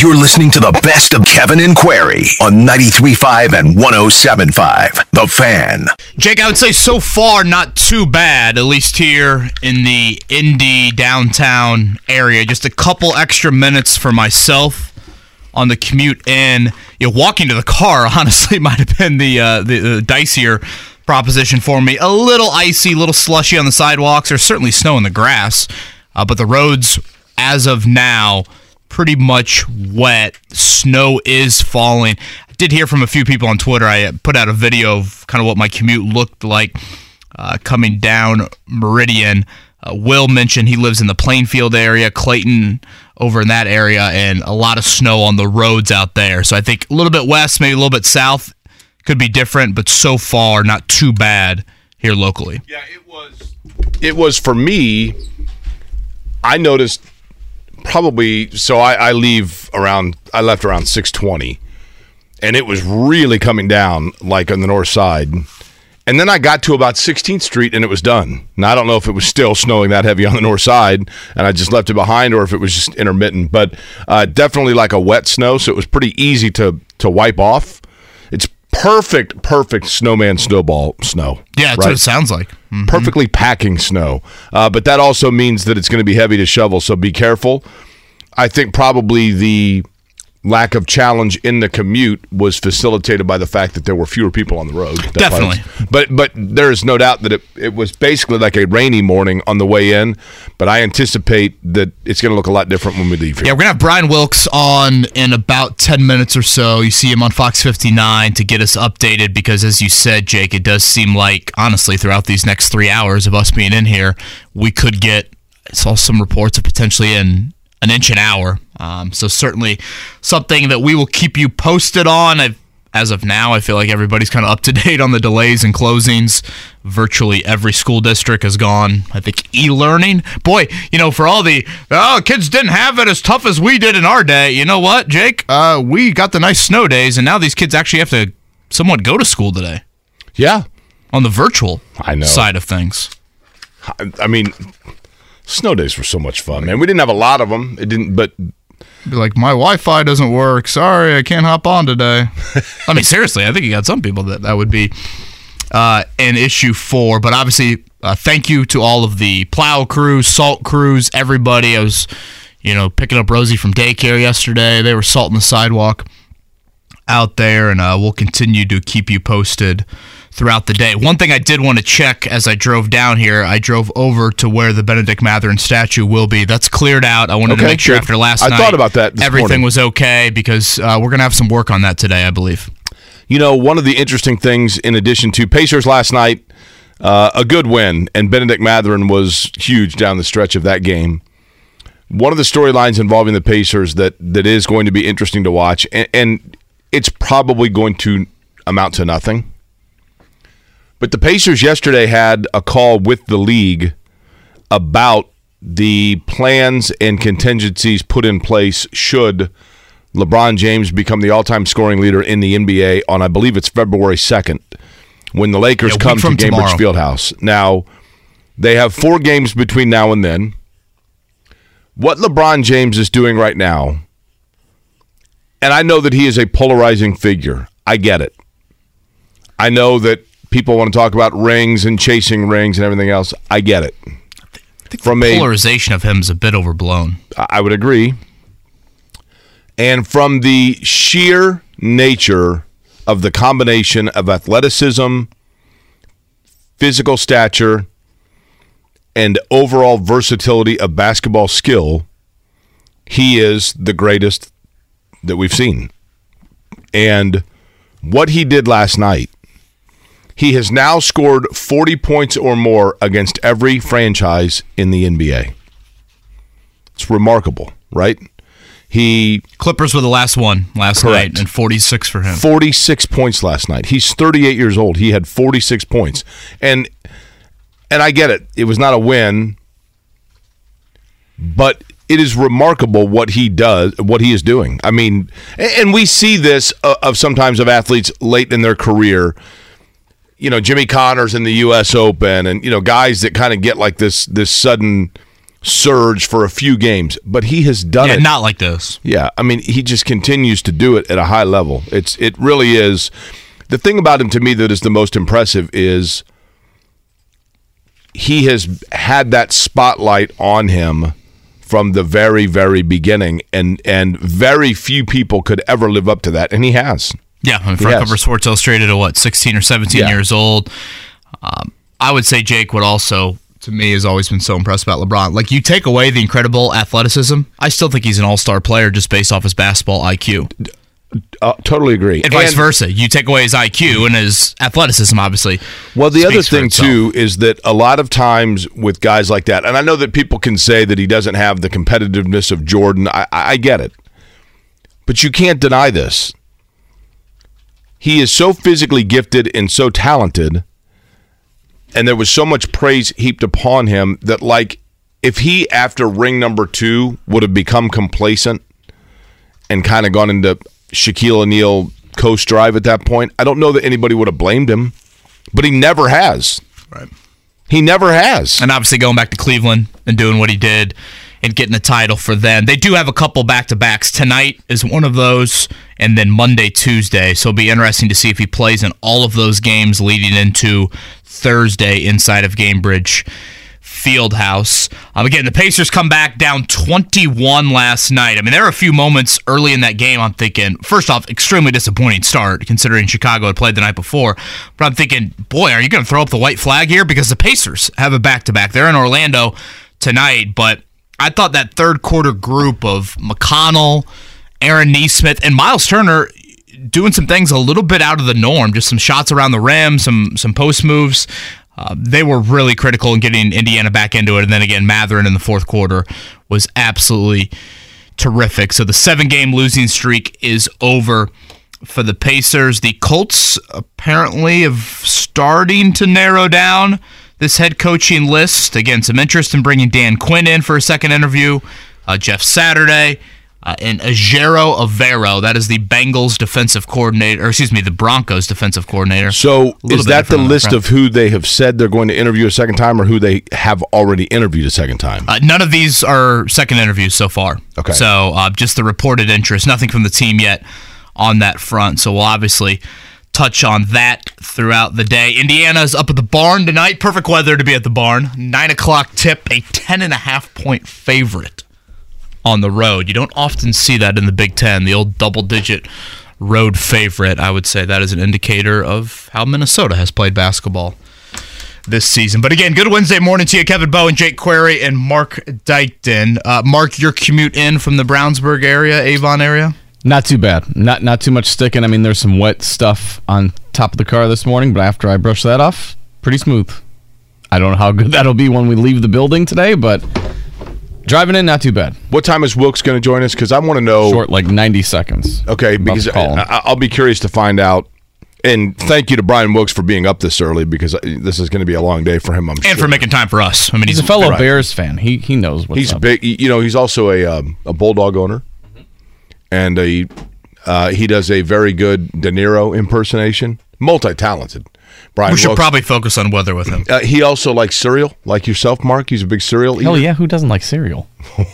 You're listening to the best of Kevin and Query on 93.5 and 107.5. The Fan. Jake, I would say so far not too bad, at least here in the Indy downtown area. Just a couple extra minutes for myself on the commute in. You know, walking to the car, honestly, might have been the, uh, the, the dicier proposition for me. A little icy, a little slushy on the sidewalks. There's certainly snow in the grass, uh, but the roads, as of now, pretty much wet. Snow is falling. I did hear from a few people on Twitter. I put out a video of kind of what my commute looked like uh, coming down Meridian. Uh, Will mentioned he lives in the Plainfield area, Clayton over in that area, and a lot of snow on the roads out there. So I think a little bit west, maybe a little bit south could be different, but so far not too bad here locally. Yeah, it was. It was for me. I noticed probably so I, I leave around I left around six twenty, and it was really coming down like on the north side. And then I got to about 16th Street and it was done. Now I don't know if it was still snowing that heavy on the north side and I just left it behind, or if it was just intermittent. But uh, definitely like a wet snow, so it was pretty easy to to wipe off. Perfect, perfect snowman snowball snow. Yeah, that's what it sounds like. Mhm. Perfectly packing snow. Uh, but that also means that it's going to be heavy to shovel, so be careful. I think probably the lack of challenge in the commute was facilitated by the fact that there were fewer people on the road. Definitely. was- But but there is no doubt that it, it was basically like a rainy morning on the way in. But I anticipate that it's going to look a lot different when we leave here. Yeah, we're gonna have Brian Wilkes on in about ten minutes or so. You see him on Fox 59 to get us updated because, as you said, Jake, it does seem like honestly throughout these next three hours of us being in here, we could get. I saw some reports of potentially in an inch an hour. Um, so certainly something that we will keep you posted on. I've, as of now, I feel like everybody's kind of up to date on the delays and closings. Virtually every school district has gone. I think e-learning. Boy, you know, for all the oh, kids didn't have it as tough as we did in our day. You know what, Jake? Uh, we got the nice snow days, and now these kids actually have to somewhat go to school today. Yeah, on the virtual I know. side of things. I, I mean, snow days were so much fun, man. We didn't have a lot of them. It didn't, but Be like, my Wi-Fi doesn't work. Sorry, I can't hop on today. I mean, seriously, I think you got some people that that would be uh, an issue for. But obviously, uh, thank you to all of the plow crews, salt crews, everybody. I was, you know, picking up Rosie from daycare yesterday. They were salting the sidewalk out there, and uh, we'll continue to keep you posted throughout the day. One thing I did want to check as I drove down here, I drove over to where the Bennedict Mathurin statue will be. That's cleared out. I wanted to make sure good. after last I night thought about that this everything morning. was okay because uh, we're gonna have some work on that today, I believe. You know, one of the interesting things, in addition to Pacers last night, uh, a good win, and Bennedict Mathurin was huge down the stretch of that game. One of the storylines involving the Pacers that that is going to be interesting to watch, and, and it's probably going to amount to nothing. But the Pacers yesterday had a call with the league about the plans and contingencies put in place should LeBron James become the all-time scoring leader in the NBA on I believe it's February 2nd when the Lakers Yeah, come to tomorrow. Fieldhouse. Now, they have 4 games between now and then. What LeBron James is doing right now and I know that he is a polarizing figure. I get it. I know that people want to talk about rings and chasing rings and everything else. I get it. I From a Polarization of him is a bit overblown. I would agree. And from the sheer nature of the combination of athleticism, physical stature, and overall versatility of basketball skill, he is the greatest that we've seen. And what he did last night, he has now scored 40 points or more against every franchise in the NBA. It's remarkable, right? He Clippers were the last one last Correct. night, and 46 for him. 46 points last night. He's 38 years old. He had 46 points. And and I get it. It was not a win, but it is remarkable what he does, what he is doing. I mean, and, we see this uh, of sometimes of athletes late in their career. You know, Jimmy Connors in the U.S. Open, and you know, guys that kind of get like this this sudden surge for a few games. But he has done Yeah, it. not like this. Yeah, I mean, he just continues to do it at a high level. It's it really is. The thing about him to me that is the most impressive is he has had that spotlight on him from the very very beginning and and very few people could ever live up to that and he has. Yeah, I mean, front cover Sports Illustrated at what, 16 or 17 Yeah. years old. Um, I would say Jake would also, to me, has always been so impressed about LeBron. Like, you take away the incredible athleticism, I still think he's an all star player just based off his basketball IQ. Uh, totally agree. And vice versa. You take away his IQ and his athleticism, obviously. Well, the other thing too is that a lot of times with guys like that, and I know that people can say that he doesn't have the competitiveness of Jordan. I I get it, but you can't deny this. He is so physically gifted and so talented, and there was so much praise heaped upon him that, like, if he after ring number two would have become complacent and kind of gone into Shaquille O'Neal coast drive at that point, I don't know that anybody would have blamed him but he never has. Right. He never has. And obviously going back to Cleveland and doing what he did and getting a title for them. They do have a couple back to backs. Tonight is one of those, and then Monday, Tuesday. So it'll be interesting to see if he plays in all of those games leading into Thursday inside of Gainbridge Fieldhouse. Um, again, the Pacers come back down 21 last night. I mean, there were a few moments early in that game. I'm thinking, first off, extremely disappointing start considering Chicago had played the night before. But I'm thinking, boy, are you going to throw up the white flag here? Because the Pacers have a back to back. They're in Orlando tonight, but I thought that third quarter group of McConnell, Aaron Nesmith, and Miles Turner doing some things a little bit out of the norm, just some shots around the rim, some some post moves. Uh, they were really critical in getting Indiana back into it, and then again, Mathurin in the fourth quarter was absolutely terrific. So the seven-game losing streak is over for the Pacers. The Colts apparently have starting to narrow down this head coaching list. Again, some interest in bringing Dan Quinn in for a second interview. Uh, Jeff Saturday. Uh, and Ejiro Evero, that is the Bengals defensive coordinator, or excuse me, the Broncos defensive coordinator. So is that the list of who they have said they're going to interview a second time or who they have already interviewed a second time? Uh, none of these are second interviews so far. Okay. So uh, just the reported interest, nothing from the team yet on that front. So we'll obviously touch on that throughout the day. Indiana's up at the barn tonight. Perfect weather to be at the barn. Nine o'clock tip, a ten and a half point favorite on the road. You don't often see that in the Big Ten, the old double digit road favorite. I would say that is an indicator of how Minnesota has played basketball this season. But again, good Wednesday morning to you, Kevin Bowe and Jake Query and Mark Dykton. Uh, Mark, your commute in from the Brownsburg area, Avon area? Not too bad. Not not too much sticking. I mean, there's some wet stuff on top of the car this morning, but after I brush that off, pretty smooth. I don't know how good that'll be when we leave the building today, but driving in, not too bad. what time is Wilkes going to join us? Because I want to know. Short, like 90 seconds. Okay, because to call him. I, I'll be curious to find out. And thank you to Brian Wilkes for being up this early because this is going to be a long day for him. I'm And sure. for making time for us. I mean, He's he's, a fellow Right. Bears fan. He he knows what's He's up. big. You know, he's also a um, a bulldog owner, and a uh, he does a very good De Niro impersonation. Multi talented. Brian. We should Wilkes. probably focus on weather with him. Uh, he also likes cereal, like yourself, Mark. He's a big cereal eater. Hell yeah, who doesn't like cereal?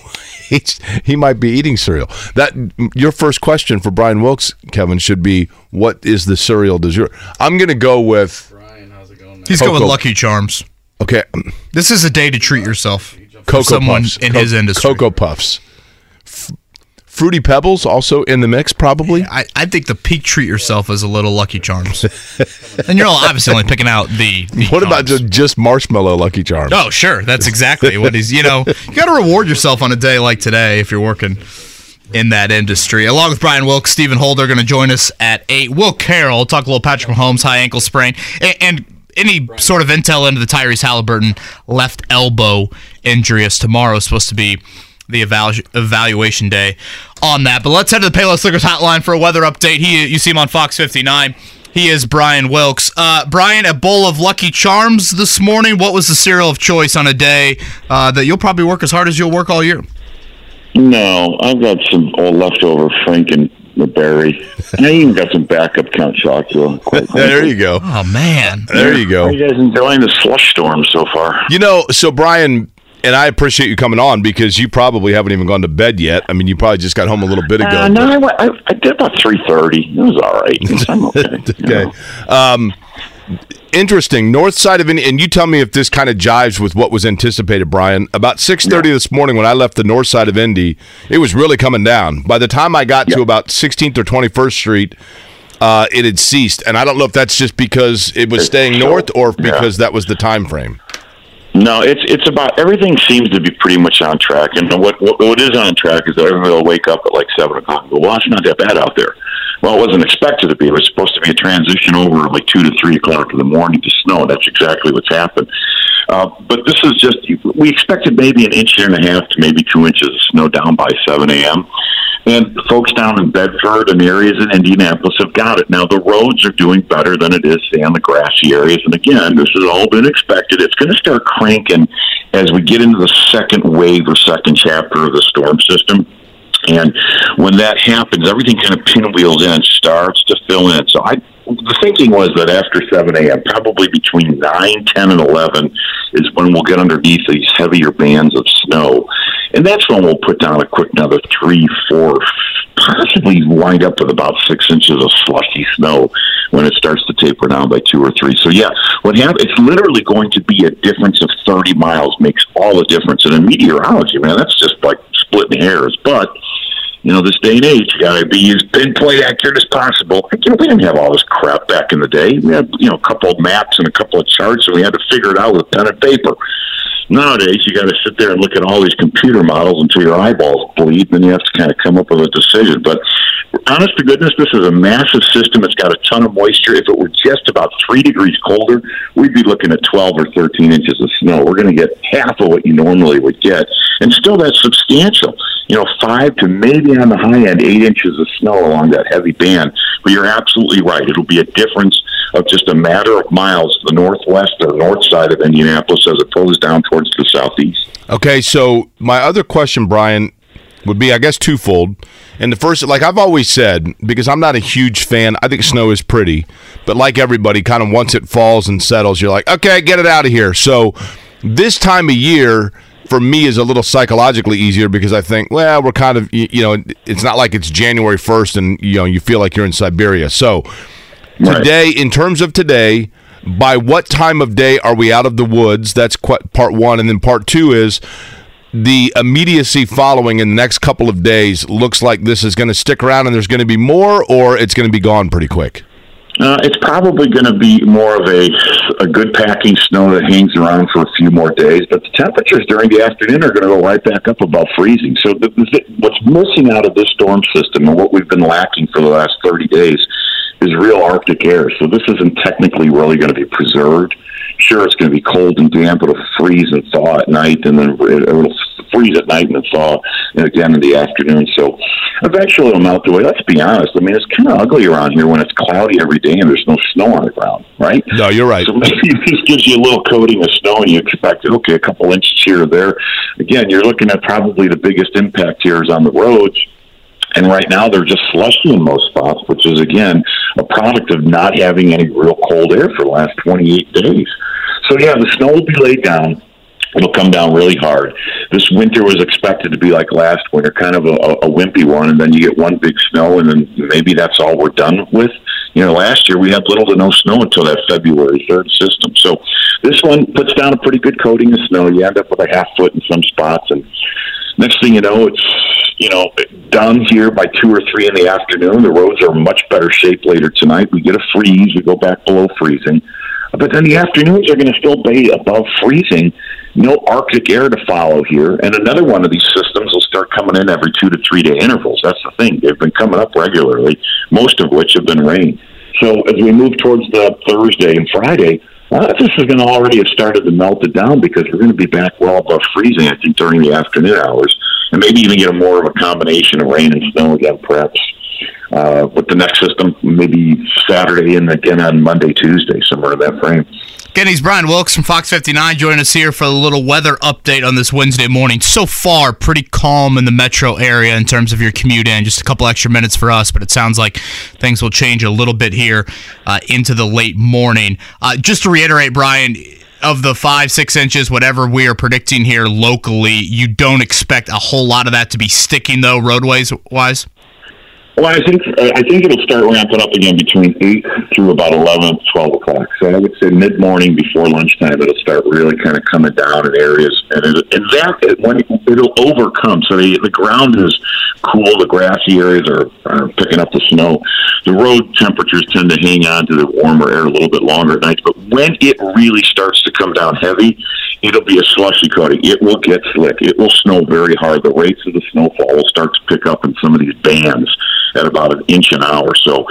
He's, he might be eating cereal. That your first question for Brian Wilkes, Kevin, should be what is the cereal du jour? I'm going to go with Brian, how's it going? Now? He's going with Lucky Charms. okay, This is a day to treat yourself. for Cocoa someone Puffs in Co- his industry. Cocoa Puffs, F- Fruity Pebbles also in the mix, probably. I, I think the peak treat yourself is a little Lucky Charms. and you're all obviously only picking out the. the What about just, just marshmallow Lucky Charms? Oh, sure. That's exactly what he's, you know, you got to reward yourself on a day like today if you're working in that industry. Along with Brian Wilkes, Stephen Holder going to join us at 8. Will Carroll, talk a little Patrick Mahomes, high ankle sprain, and, and any sort of intel into the Tyrese Halliburton left elbow injury as tomorrow is supposed to be the evalu- evaluation day on that. But let's head to the Payless Liquors hotline for a weather update. He, you see him on Fox 59. He is Brian Wilkes. Uh, Brian, a bowl of Lucky Charms this morning. What was the cereal of choice on a day uh, that you'll probably work as hard as you'll work all year? No, I've got some old leftover Franken berry. I even got some backup Count Chocula. quite there you go. Oh man, There you How go. you guys enjoying the slush storm so far? You know, so Brian and I appreciate you coming on because you probably haven't even gone to bed yet. I mean, you probably just got home a little bit ago. Uh, no, I, went- I, I did about three thirty. It was all right. I'm okay. you okay. know. Um, interesting. North side of Indy, and you tell me if this kind of jives with what was anticipated, Brian. About six thirty this morning, when I left the north side of Indy, it was really coming down. By the time I got to about 16th or 21st Street, uh, it had ceased, and I don't know if that's just because it was It's staying north or if yeah. because that was the time frame. No, it's it's about everything seems to be pretty much on track. And what what, what is on track is that everybody will wake up at like seven o'clock and go, "Well, it's not that bad out there." Well, it wasn't expected to be. It was supposed to be a transition over like two to three o'clock in the morning to snow. That's exactly what's happened. Uh, but this is just we expected maybe an inch and a half to maybe two inches of snow down by seven a.m. And folks down in Bedford and areas in Indianapolis have got it. Now the roads are doing better than it is say on the grassy areas. And again, this has all been expected. It's going to start cranking as we get into the second wave or second chapter of the storm system. And when that happens, everything kind of pinwheels in and starts to fill in. So I, the thinking was that after 7 a.m., probably between 9, 10, and 11 is when we'll get underneath these heavier bands of snow. And that's when we'll put down a quick another three, four, possibly wind up with about six inches of slushy snow when it starts to taper down by two or three. So yeah, what happens? It's literally going to be a difference of 30 miles makes all the difference. And in meteorology, man, that's just like splitting hairs. But you know, this day and age, you got to be as pinpoint accurate as possible. You know, we didn't have all this crap back in the day. We had, you know, a couple of maps and a couple of charts, and we had to figure it out with pen and paper. Nowadays, you got to sit there and look at all these computer models until your eyeballs bleed, and then you have to kind of come up with a decision. But honest to goodness, this is a massive system. It's got a ton of moisture. If it were just about three degrees colder, we'd be looking at 12 or 13 inches of snow. We're going to get half of what you normally would get, and still that's substantial. You know, five to maybe on the high end, eight inches of snow along that heavy band. But you're absolutely right. It'll be a difference of just a matter of miles to the northwest or north side of Indianapolis as it opposed down towards the southeast. Okay, so my other question, Brian, would be, I guess, twofold. And the first, like I've always said, because I'm not a huge fan, I think snow is pretty, but like everybody, kind of once it falls and settles, you're like, okay, get it out of here. So this time of year, for me, is a little psychologically easier because I think, well, we're kind of, you know, it's not like it's January 1st and, you know, you feel like you're in Siberia. So Right. today, in terms of today, by what time of day are we out of the woods? That's part one. And then part two is the immediacy following in the next couple of days looks like this is going to stick around and there's going to be more, or it's going to be gone pretty quick. Uh, it's probably going to be more of a a good packing snow that hangs around for a few more days, but the temperatures during the afternoon are going to go right back up above freezing. So the, the, what's missing out of this storm system and what we've been lacking for the last 30 days is real Arctic air. So this isn't technically really going to be preserved. Sure, it's going to be cold and damp. It'll freeze and thaw at night, and then it- it'll freeze at night and then thaw again in the afternoon. So eventually it'll melt away. Let's be honest. I mean, it's kind of ugly around here when it's cloudy every day and there's no snow on the ground, right? No, you're right. So maybe this gives you a little coating of snow and you expect it, okay, a couple inches here or there. Again, you're looking at probably the biggest impact here is on the roads. And right now they're just slushy in most spots, which is again a product of not having any real cold air for the last 28 days. So yeah, the snow will be laid down. It'll come down really hard. This winter was expected to be like last winter, kind of a, a wimpy one, and then you get one big snow, and then maybe that's all we're done with. You know, last year we had little to no snow until that February 3rd system. So this one puts down a pretty good coating of snow. You end up with a half foot in some spots, and next thing you know, it's you know done here by two or three in the afternoon. The roads are much better shape later tonight. We get a freeze. We go back below freezing. But then the afternoons are going to still be above freezing. No Arctic air to follow here. And another one of these systems will start coming in every two to three day intervals. That's the thing. They've been coming up regularly, most of which have been rain. So as we move towards the Thursday and Friday, uh, this is going to already have started to melt it down because we're going to be back well above freezing, I think, during the afternoon hours. and maybe even get a more of a combination of rain and snow again, perhaps. Uh, with the next system, maybe Saturday and again on Monday, Tuesday, somewhere in that frame. Kenny's Brian Wilkes from Fox 59 joining us here for a little weather update on this Wednesday morning. So far, pretty calm in the metro area in terms of your commute in. Just a couple extra minutes for us, but it sounds like things will change a little bit here uh, into the late morning. Uh, just to reiterate, Brian, of the five, six inches, whatever we are predicting here locally, you don't expect a whole lot of that to be sticking, though, roadways wise? Well, I think I think it'll start ramping up again between eight through about 11, 12 o'clock. So I would say mid morning before lunchtime, it'll start really kind of coming down in areas, and it, and that when it'll overcome. So the the ground is cool, the grassy areas are, are picking up the snow. The road temperatures tend to hang on to the warmer air a little bit longer at night, but when it really starts to come down heavy, it'll be a slushy coating. It will get slick. It will snow very hard. The rates of the snowfall will start to pick up in some of these bands at about an inch an hour. So,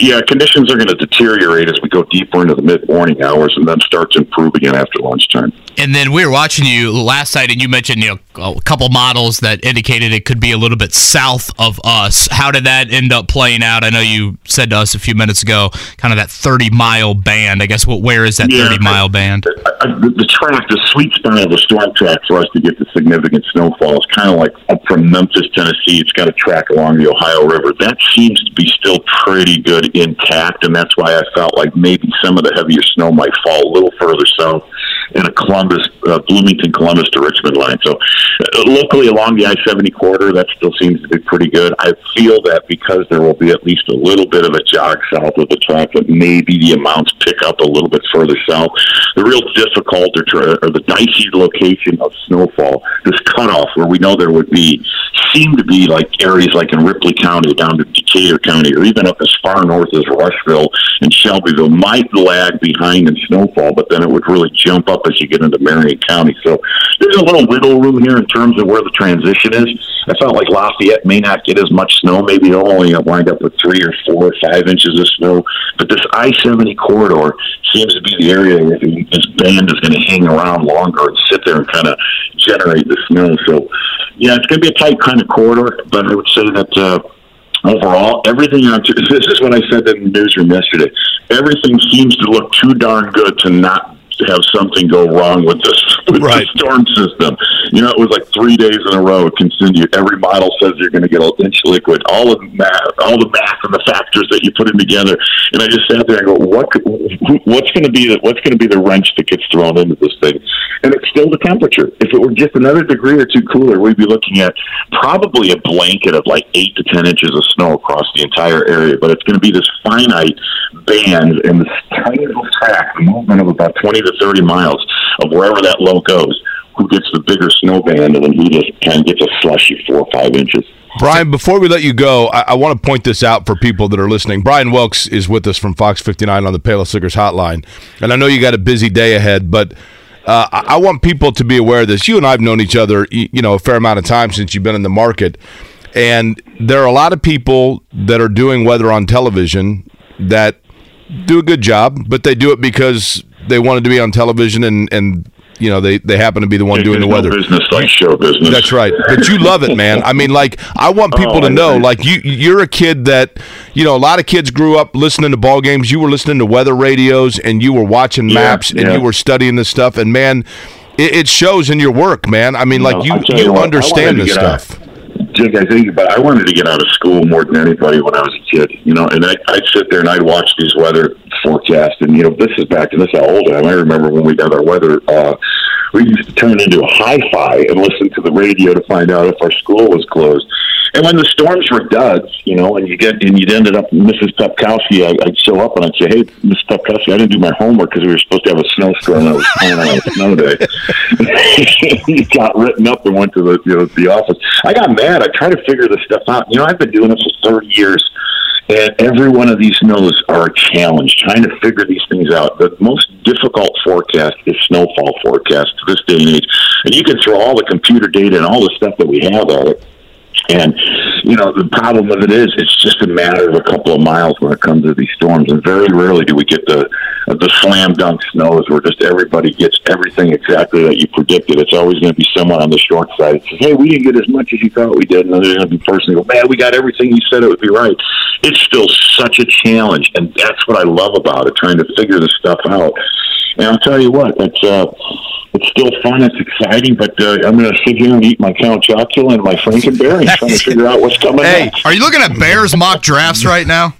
yeah, conditions are going to deteriorate as we go deeper into the mid morning hours and then start to improve again after lunchtime. And then we were watching you last night, and you mentioned you know a couple models that indicated it could be a little bit south of us. How did that end up playing out? I know you said to us a few minutes ago, kind of that thirty mile band. I guess what where is that Yeah, thirty mile band? I, I, the, the track, the sweet spot of the storm track for us to get the significant snowfall is kind of like up from Memphis, Tennessee. It's got a track along the Ohio River. That seems to be still pretty good intact, and that's why I felt like maybe some of the heavier snow might fall a little further south in a Columbus, uh, Bloomington, Columbus to Richmond line. So uh, locally along the I-70 corridor, that still seems to be pretty good. I feel that because there will be at least a little bit of a jog south of the track, that maybe the amounts pick up a little bit further south. The real difficult or, tr- or the dicey location of snowfall, this cutoff where we know there would be, seem to be like areas like in Ripley County down to Decatur County, or even up as far north as Rushville and Shelbyville, might lag behind in snowfall, but then it would really jump up as you get into Marion County. So there's a little wiggle room here in terms of where the transition is. I felt like Lafayette may not get as much snow. Maybe they'll only wind up with three or four or five inches of snow. But this I-70 corridor seems to be the area where this band is going to hang around longer and sit there and kind of generate the snow. So, yeah, it's going to be a tight kind of corridor, but I would say that uh, overall, everything on this is what I said in the newsroom yesterday. Everything seems to look too darn good to not have something go wrong with this with Right. the storm system. You know, it was like three days in a row. It continued. Every model says you're going to get an inch liquid. All the math, all the math and the factors that you put in together. And I just sat there and go, what? could- What's going to be the What's going to be the wrench that gets thrown into this thing? And it's still the temperature. If it were just another degree or two cooler, we'd be looking at probably a blanket of like eight to ten inches of snow across the entire area. But it's going to be this finite band and this tiny little track, the movement of about twenty to thirty miles of wherever that low goes. Who gets the bigger snow band, and then who just kind of gets a slushy four or five inches. Brian, before we let you go, I, I want to point this out for people that are listening. Brian Wilkes is with us from Fox 59 on the Payless Liquors hotline. And I know you got a busy day ahead, but uh, I, I want people to be aware of this. You and I have known each other, you know, a fair amount of time since you've been in the market. And there are a lot of people that are doing weather on television that do a good job, but they do it because they wanted to be on television and, and you know, they, they happen to be the one doing the There's weather. Business like show business. That's right. But you love it, man. I mean, like I want oh, people Oh, to know, like you you're a kid that, you know, a lot of kids grew up listening to ball games. You were listening to weather radios and you were watching Yeah, maps and yeah. you were studying this stuff and man, it, it shows in your work, man. I mean, like No, you you, you what, understand this get out- stuff. Jake, I think, but I wanted to get out of school more than anybody when I was a kid. You know, and I, I'd sit there and I'd watch these weather forecasts, and you know, this is back to this how old I am. I remember when we got our weather. Uh, we used to turn into hi-fi and listen to the radio to find out if our school was closed. And when the storms were duds, you know, and you get and you'd ended up Mrs. Pepkowski, I, I'd show up and I'd say, "Hey, Mrs. Pepkowski, I didn't do my homework because we were supposed to have a snowstorm and I was planning on a snow day." he got written up and went to the you know the office. I got mad. I tried to figure this stuff out. You know, I've been doing this for thirty years, and every one of these snows are a challenge. Trying to figure these things out. The most difficult forecast is snowfall forecast to this day and age. And you can throw all the computer data and all the stuff that we have at it. And you know, the problem of it is, it's just a matter of a couple of miles when it comes to these storms, and very rarely do we get the the slam dunk snows where just everybody gets everything exactly that you predicted. It's always going to be someone on the short side. It says, "Hey, we didn't get as much as you thought we did," and then there's going to be a person go, "Man, we got everything you said it would be right." It's still such a challenge, and that's what I love about it, trying to figure this stuff out. And I'll tell you what, it's uh, it's still fun, it's exciting, but uh, I'm going to sit here and eat my Count Chocula and my Frankenberry, trying to figure out what's coming Hey, next. are you looking at Bears mock drafts right now?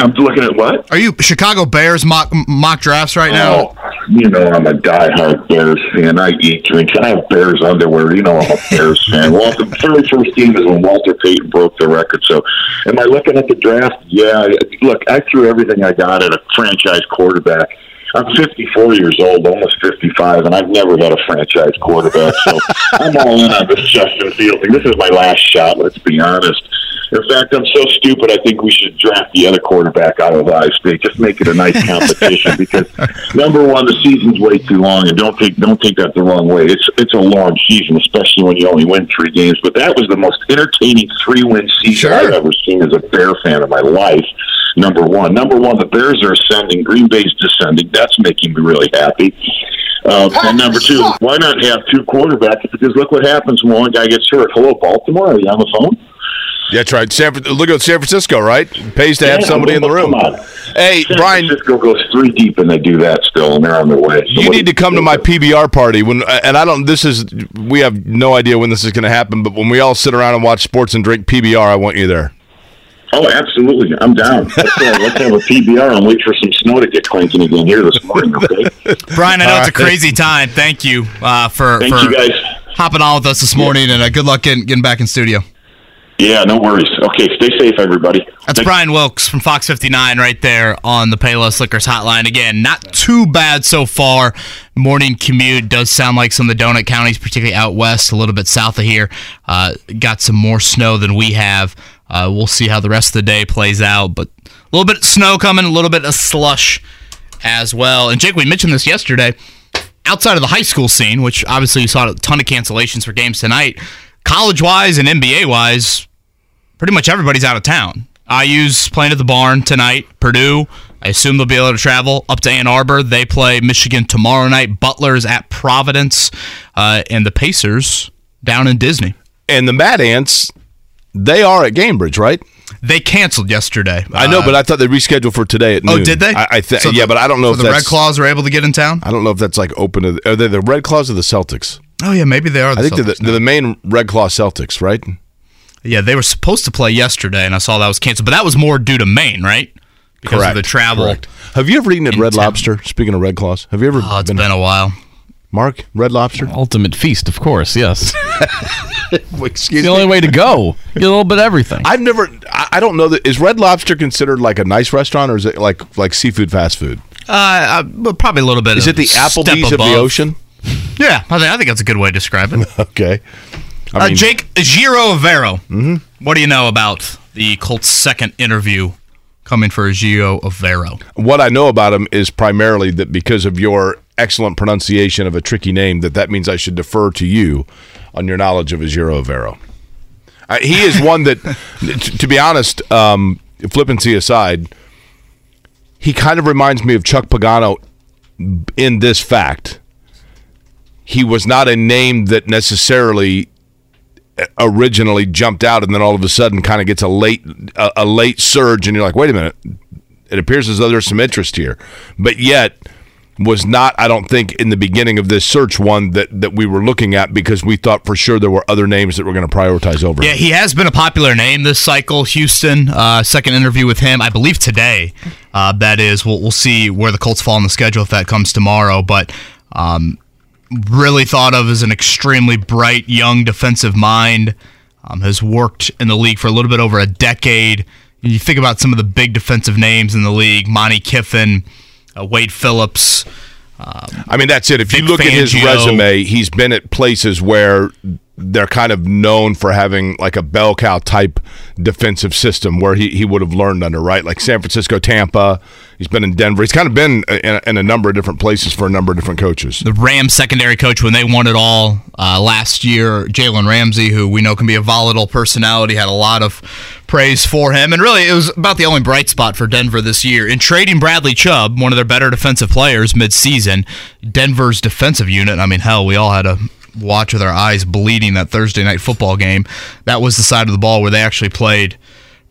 I'm looking at what? Are you Chicago Bears mock mock drafts right now? Oh, you know I'm a diehard Bears fan. I eat drinks. I have Bears underwear. You know I'm a Bears fan. Well, the very first game is when Walter Payton broke the record. So, am I looking at the draft? Yeah. Look, I threw everything I got at a franchise quarterback. I'm 54 years old, almost 55, and I've never had a franchise quarterback. So I'm all in on this Justin Fields thing. This is my last shot. Let's be honest. In fact, I'm so stupid. I think we should draft the other quarterback out of Ohio State. Just make it a nice competition because number one, the season's way too long, and don't take don't take that the wrong way. It's it's a long season, especially when you only win three games. But that was the most entertaining three win season I've ever seen as a Bear fan in my life. Number one, number one, the Bears are ascending. Green Bay's descending. That's making me really happy. Uh, and number two, why not have two quarterbacks? Because look what happens when one guy gets hurt. Hello, Baltimore. Are you on the phone? That's right. San, look at San Francisco, right? Pays to have somebody in the room. come on. Hey, San Brian, Francisco goes three deep, and they do that still, and they're on their way. So you need to come to my PBR party when, and I don't. This is we have no idea when this is going to happen, but when we all sit around and watch sports and drink PBR, I want you there. Oh, absolutely. I'm down. Let's, uh, let's have a PBR and wait for some snow to get clanking again here this morning, okay? Brian, I know All it's a crazy time. Thank you uh, for Thank for you, guys. hopping on with us this morning, and uh, good luck getting, getting back in studio. Yeah, no worries. Okay, stay safe, everybody. That's Thank- Brian Wilkes from Fox 59 right there on the Payless Liquors hotline. Again, not too bad so far. Morning commute does sound like some of the donut counties, particularly out west, a little bit south of here, uh, got some more snow than we have. Uh, we'll see how the rest of the day plays out, but a little bit of snow coming, a little bit of slush as well. And Jake, we mentioned this yesterday. Outside of the high school scene, which obviously you saw a ton of cancellations for games tonight, college wise and NBA wise, pretty much everybody's out of town. IU's playing at the barn tonight. Purdue, I assume they'll be able to travel up to Ann Arbor. They play Michigan tomorrow night. Butler's at Providence, uh, and the Pacers down in Disney. And the Mad Ants, they are at Gainbridge, right? They canceled yesterday. I know, Uh, but I thought they rescheduled for today at noon. oh, did they? I, I th- So yeah, the- but I don't know so if the that's, Red Claws are able to get in town. I don't know if that's like open to. Are they the Red Claws or the Celtics? Oh yeah, maybe they are. The I think they're the, they're the main Red Claw Celtics, right? Yeah, they were supposed to play yesterday, and I saw that was canceled. But that was more due to Maine, right? Because of the travel. Correct. Have you ever eaten at Red town. Lobster? Speaking of Red Claws, have you ever Oh, it's been, been a while. Mark Red Lobster? Ultimate feast, of course. Yes, Excuse the only way to go. Get a little bit of everything. I've never. I, I don't know that is Red Lobster considered like a nice restaurant or is it like like seafood fast food? Uh, uh, well, probably a little bit. Is of it the step Applebee's of the above. ocean? Yeah, I think, I think that's a good way to describe it. Okay. I uh, Jake Giro Avero. Mm-hmm. What do you know about the Colts' second interview coming for Giro Avero? what I know about him is primarily that because of your excellent pronunciation of a tricky name, that that means I should defer to you on your knowledge of Azuro Avero. Uh, he is one that, t- to be honest, um, flippancy aside, he kind of reminds me of Chuck Pagano in this fact. He was not a name that necessarily originally jumped out and then all of a sudden kind of gets a late a, a late surge and you're like wait a minute it appears as though there's some interest here but yet was not i don't think in the beginning of this search one that that we were looking at because we thought for sure there were other names that we're going to prioritize over Yeah, him. he has been a popular name this cycle. Houston, uh, second interview with him, I believe today. Uh, that is, we'll, we'll see where the Colts fall on the schedule if that comes tomorrow. But um, really thought of as an extremely bright young defensive mind. Um, has worked in the league for a little bit over a decade. You think about some of the big defensive names in the league: Monte Kiffin, uh, Wade Phillips. I mean that's it if you Vic look at his resume he's been at places where they're kind of known for having like a bell cow type defensive system where he, he would have learned under, right? Like San Francisco, Tampa. He's been in Denver. He's kind of been in, in a number of different places for a number of different coaches. The Rams secondary coach when they won it all uh, last year, Jalen Ramsey, who we know can be a volatile personality, had a lot of praise for him. And really, it was about the only bright spot for Denver this year. In trading Bradley Chubb, one of their better defensive players midseason, Denver's defensive unit, I mean, hell, we all had a watch with our eyes bleeding that Thursday night football game. That was the side of the ball where they actually played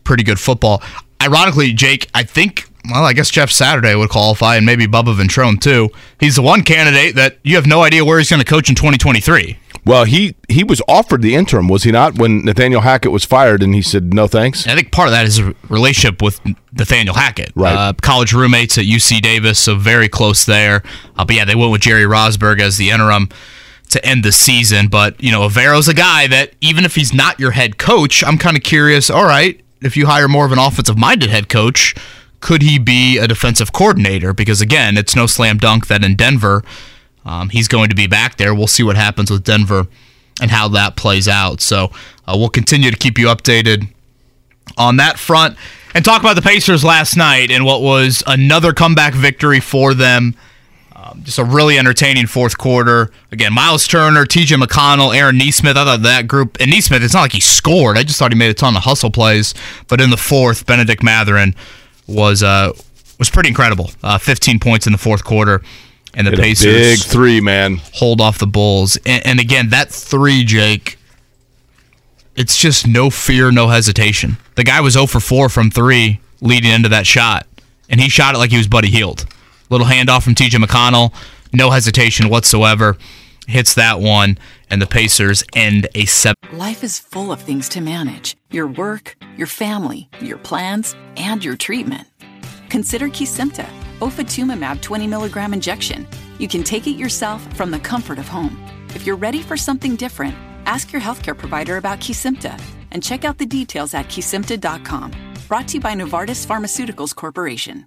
pretty good football. Ironically, Jake, I think, well, I guess Jeff Saturday would qualify, and maybe Bubba Ventrone too. He's the one candidate that you have no idea where he's going to coach in 2023. Well, he he was offered the interim, was he not? When Nathaniel Hackett was fired, and he said no thanks. I think part of that is a relationship with Nathaniel Hackett, right? Uh, college roommates at UC Davis, so very close there. Uh, but yeah, they went with Jerry Rosburg as the interim to end the season. But, you know, Evero's a guy that even if he's not your head coach, I'm kind of curious, all right, if you hire more of an offensive minded head coach, could he be a defensive coordinator? Because again, it's no slam dunk that in Denver, um, he's going to be back there. We'll see what happens with Denver and how that plays out. So uh, we'll continue to keep you updated on that front and talk about the Pacers last night and what was another comeback victory for them um, just a really entertaining fourth quarter. Again, Miles Turner, TJ McConnell, Aaron Nesmith. I thought that group, and Nesmith, it's not like he scored. I just thought he made a ton of hustle plays. But in the fourth, Bennedict Mathurin was uh, was pretty incredible. Uh, 15 points in the fourth quarter. And the Hit Pacers big three, man. hold off the Bulls. And, and again, that three, Jake, it's just no fear, no hesitation. The guy was 0 for 4 from three leading into that shot, and he shot it like he was Buddy Hield. Little handoff from TJ McConnell, no hesitation whatsoever. Hits that one, and the Pacers end a seven. Life is full of things to manage your work, your family, your plans, and your treatment. Consider Kesimpta, ofatumumab 20 milligram injection. You can take it yourself from the comfort of home. If you're ready for something different, ask your healthcare provider about Kesimpta and check out the details at kesimpta.com. Brought to you by Novartis Pharmaceuticals Corporation.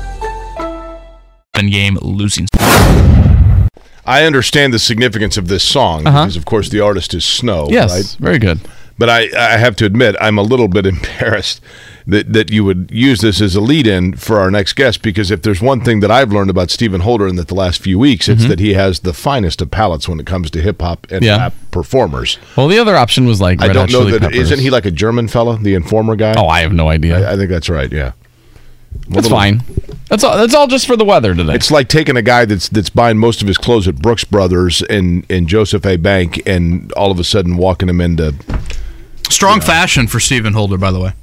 Game losing. I understand the significance of this song Uh-huh. because, of course, the artist is Snow. Yes, right? very good. But I, I have to admit, I'm a little bit embarrassed that, that you would use this as a lead in for our next guest because if there's one thing that I've learned about Stephen Holder in the, the last few weeks, it's that he has the finest of palates when it comes to hip hop and Mm-hmm. Yeah. rap performers. Well, the other option was like I don't know that. Peppers. Isn't he like a German fella, the informer guy? Oh, I have no idea. I, I think that's right. Yeah. That's little- fine. That's all. That's all just for the weather today. It's like taking a guy that's that's buying most of his clothes at Brooks Brothers and and Joseph A. Bank, and all of a sudden walking him into. Strong fashion for Stephen Holder, by the way.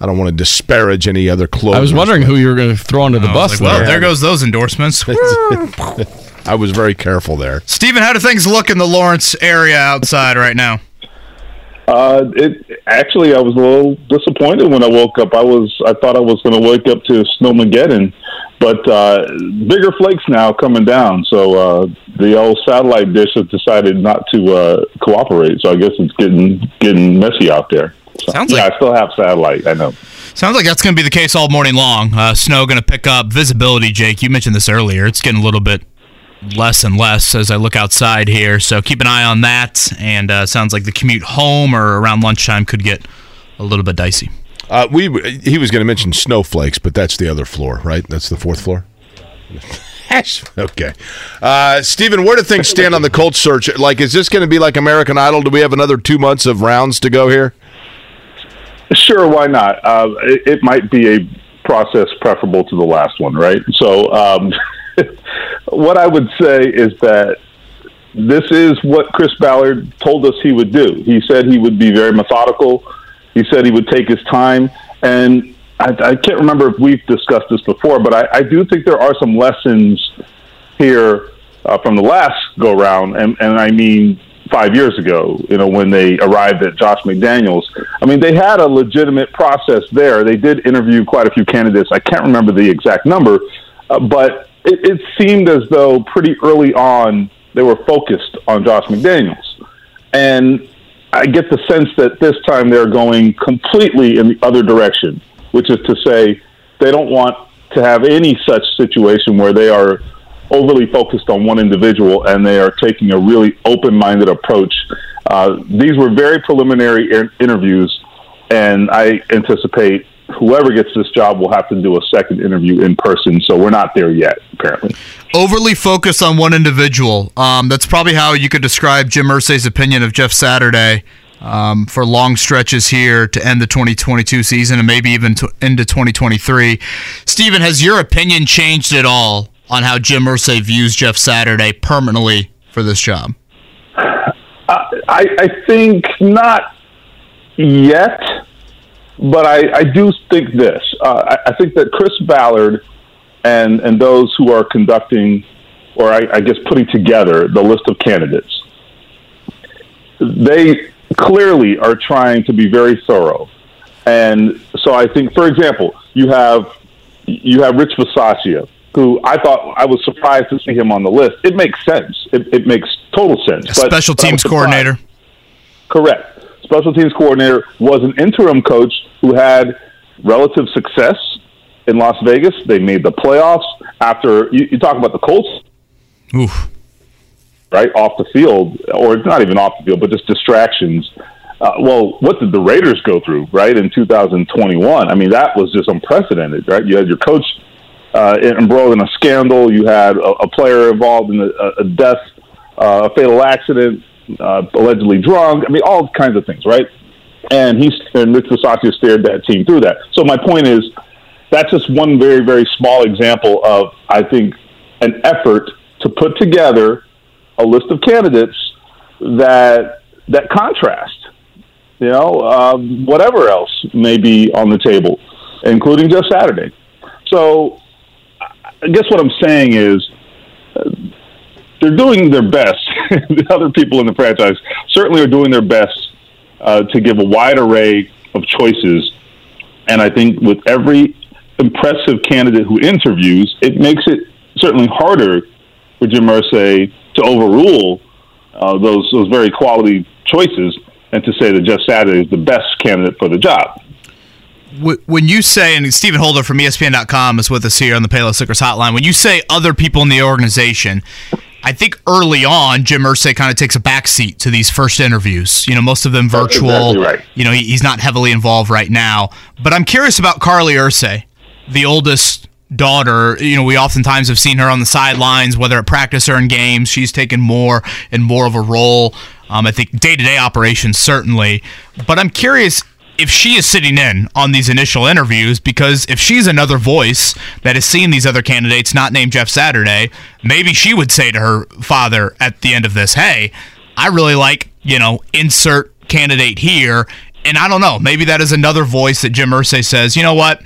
I don't want to disparage any other clothes. I was wondering who you were going to throw under the bus like, well, there. there goes those endorsements. I was very careful there. Stephen, how do things look in the Lawrence area outside right now? Uh, it actually, I was a little disappointed when I woke up. I was, I thought I was going to wake up to snowmageddon, but uh, bigger flakes now coming down. So uh, the old satellite dish has decided not to uh, cooperate. So I guess it's getting getting messy out there. So, Sounds yeah, like- I still have satellite. I know. Sounds like that's going to be the case all morning long. Uh, snow going to pick up. Visibility, Jake, you mentioned this earlier. It's getting a little bit less and less as I look outside here. So keep an eye on that. And uh, sounds like the commute home or around lunchtime could get a little bit dicey. Uh, we he was going to mention snowflakes, but that's the other floor, right? That's the fourth floor. okay, uh, Stephen, where do things stand on the Colts search? Like, is this going to be like American Idol? Do we have another two months of rounds to go here? Sure, why not? Uh, it, it might be a process preferable to the last one, right? So, um, what I would say is that this is what Chris Ballard told us he would do. He said he would be very methodical. He said he would take his time. And I, I can't remember if we've discussed this before, but I, I do think there are some lessons here uh, from the last go round. And, and I mean, five years ago, you know, when they arrived at Josh McDaniels. I mean, they had a legitimate process there. They did interview quite a few candidates. I can't remember the exact number, uh, but it, it seemed as though pretty early on they were focused on Josh McDaniels. And I get the sense that this time they're going completely in the other direction, which is to say they don't want to have any such situation where they are overly focused on one individual and they are taking a really open minded approach. Uh, these were very preliminary in- interviews, and I anticipate whoever gets this job will have to do a second interview in person. So we're not there yet, apparently. Overly focused on one individual. Um, that's probably how you could describe Jim Irsay's opinion of Jeff Saturday um, for long stretches here to end the 2022 season and maybe even to, into 2023. Stephen, has your opinion changed at all on how Jim Irsay views Jeff Saturday permanently for this job? I, I think not yet, but I, I do think this. Uh, I, I think that Chris Ballard and and those who are conducting, or I, I guess putting together the list of candidates, they clearly are trying to be very thorough. And so I think, for example, you have you have Rich Bisaccia, who I thought I was surprised to see him on the list. It makes sense. It, it makes total sense. But- Special teams coordinator. Correct. Special teams coordinator was an interim coach who had relative success in Las Vegas. They made the playoffs after you, you talk about the Colts, Oof. right off the field, or not even off the field, but just distractions. Uh, well, what did the Raiders go through, right, in 2021? I mean, that was just unprecedented, right? You had your coach uh, embroiled in a scandal. You had a, a player involved in a, a death, uh, a fatal accident, uh, allegedly drunk. I mean, all kinds of things, right? And he's and Rich Bisaccia steered that team through that. So my point is, that's just one very very small example of I think an effort to put together a list of candidates that that contrast. You know, um, whatever else may be on the table, including Jeff Saturday. So, I guess what I'm saying is uh, they're doing their best. the other people in the franchise certainly are doing their best uh, to give a wide array of choices. And I think with every impressive candidate who interviews, it makes it certainly harder for Jim Irsay to overrule uh, those those very quality choices and to say that Jeff Saturday is the best candidate for the job. When you say, and Stephen Holder from ESPN.com is with us here on the Payless Liquors Hotline, when you say other people in the organization, I think early on, Jim Irsay kind of takes a backseat to these first interviews. You know, most of them virtual. exactly right. You know, he, he's not heavily involved right now. But I'm curious about Carly Irsay, the oldest daughter. You know, we oftentimes have seen her on the sidelines, whether at practice or in games. She's taken more and more of a role. Um, I think day to day operations, certainly. But I'm curious if she is sitting in on these initial interviews because if she's another voice that has seen these other candidates not named Jeff Saturday, maybe she would say to her father at the end of this, "Hey, I really like, you know, insert candidate here." And I don't know, maybe that is another voice that Jim Irsay says, "You know what?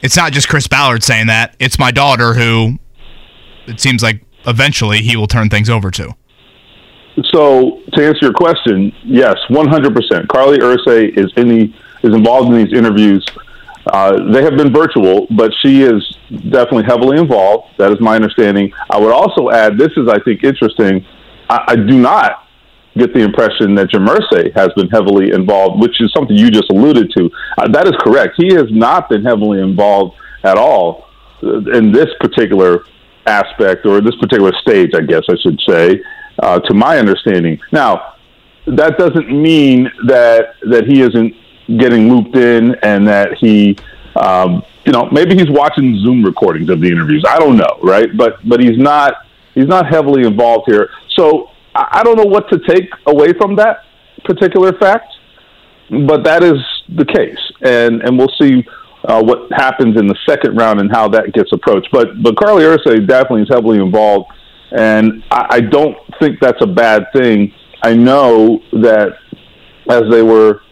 It's not just Chris Ballard saying that. It's my daughter who it seems like eventually he will turn things over to." So to answer your question, yes, one hundred percent. Carly Irsay is in the is involved in these interviews. Uh, they have been virtual, but she is definitely heavily involved. That is my understanding. I would also add, this is I think interesting. I, I do not get the impression that Irsay has been heavily involved, which is something you just alluded to. Uh, that is correct. He has not been heavily involved at all uh, in this particular aspect or this particular stage, I guess I should say, uh, to my understanding. Now, that doesn't mean that that he isn't getting looped in and that he, um, you know, maybe he's watching Zoom recordings of the interviews. I don't know, right? But but he's not he's not heavily involved here. So I don't know what to take away from that particular fact, but that is the case, and and we'll see uh, what happens in the second round and how that gets approached. But but Carly Irsay definitely is heavily involved, and I, I don't think that's a bad thing. I know that as they were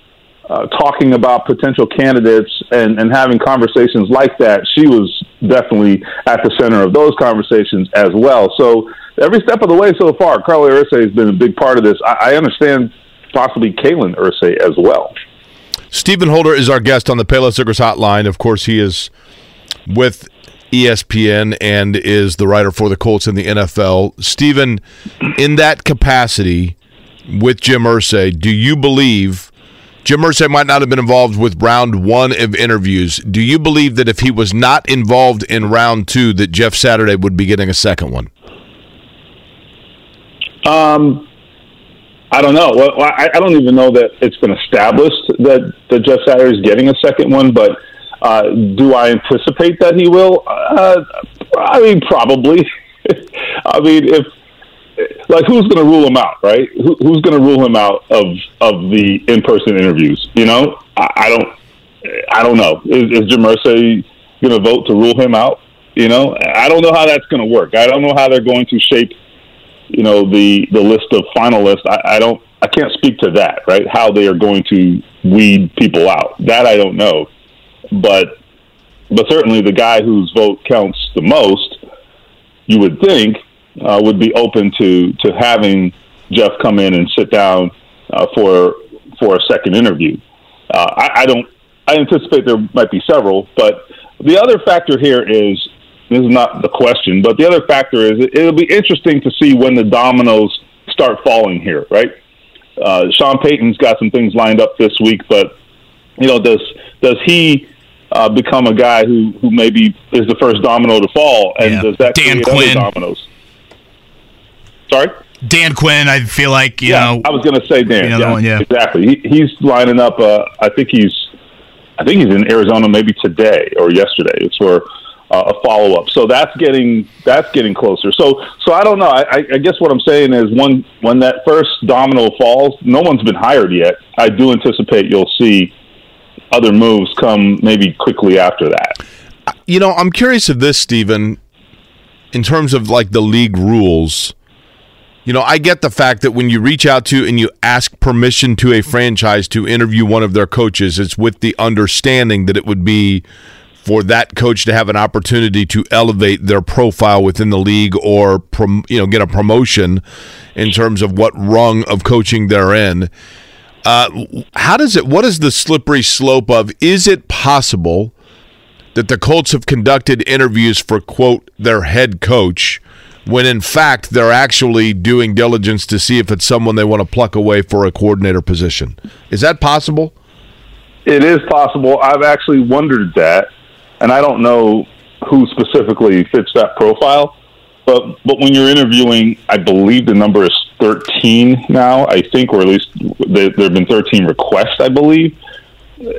uh, talking about potential candidates and, and having conversations like that, she was definitely at the center of those conversations as well. So every step of the way so far, Carly Irsay has been a big part of this. I, I understand possibly Kalen Irsay as well. Stephen Holder is our guest on the Payless Liquors Hotline. Of course, he is with ESPN and is the writer for the Colts in the NFL. Stephen, in that capacity with Jim Irsay, do you believe Jim Irsay might not have been involved with round one of interviews? Do you believe that if he was not involved in round two, that Jeff Saturday would be getting a second one? Um, I don't know. Well, I, I don't even know that it's been established that, that Jeff Saturday is getting a second one, but uh, do I anticipate that he will? Uh, I mean, probably. I mean, if like who's going to rule him out, right? Who, who's going to rule him out of of the in person interviews? You know, I, I don't, I don't know. Is, is Jim going to vote to rule him out? You know, I don't know how that's going to work. I don't know how they're going to shape you know the the list of finalists. I, I don't I can't speak to that right. How they are going to weed people out that I don't know, but but certainly the guy whose vote counts the most, you would think, uh, would be open to to having Jeff come in and sit down uh, for for a second interview. Uh, I, I don't. I anticipate there might be several, but the other factor here is this is not the question, but the other factor is it'll be interesting to see when the dominoes start falling here, right? Uh, Sean Payton's got some things lined up this week, but you know, does does he uh, become a guy who who maybe is the first domino to fall, and Yeah. does that Dan create other Quinn. dominoes? Sorry. Dan Quinn, I feel like you yeah, know. I was going to say Dan. Another one, yeah. exactly. He, he's lining up. Uh, I think he's, I think he's in Arizona maybe today or yesterday. It's for uh, a follow up. So that's getting that's getting closer. So so I don't know. I, I I guess what I'm saying is when when that first domino falls, no one's been hired yet. I do anticipate you'll see other moves come maybe quickly after that. You know, I'm curious of this, Stephen, in terms of like the league rules. You know, I get the fact that when you reach out to and you ask permission to a franchise to interview one of their coaches, it's with the understanding that it would be for that coach to have an opportunity to elevate their profile within the league or you know get a promotion in terms of what rung of coaching they're in. Uh, how does it? What is the slippery slope of? Is it possible that the Colts have conducted interviews for quote their head coach when in fact they're actually doing diligence to see if it's someone they want to pluck away for a coordinator position? Is that possible? It is possible. I've actually wondered that, and I don't know who specifically fits that profile. But but when you're interviewing, I believe the number is 13 now. I think, or at least there, there have been 13 requests. I believe.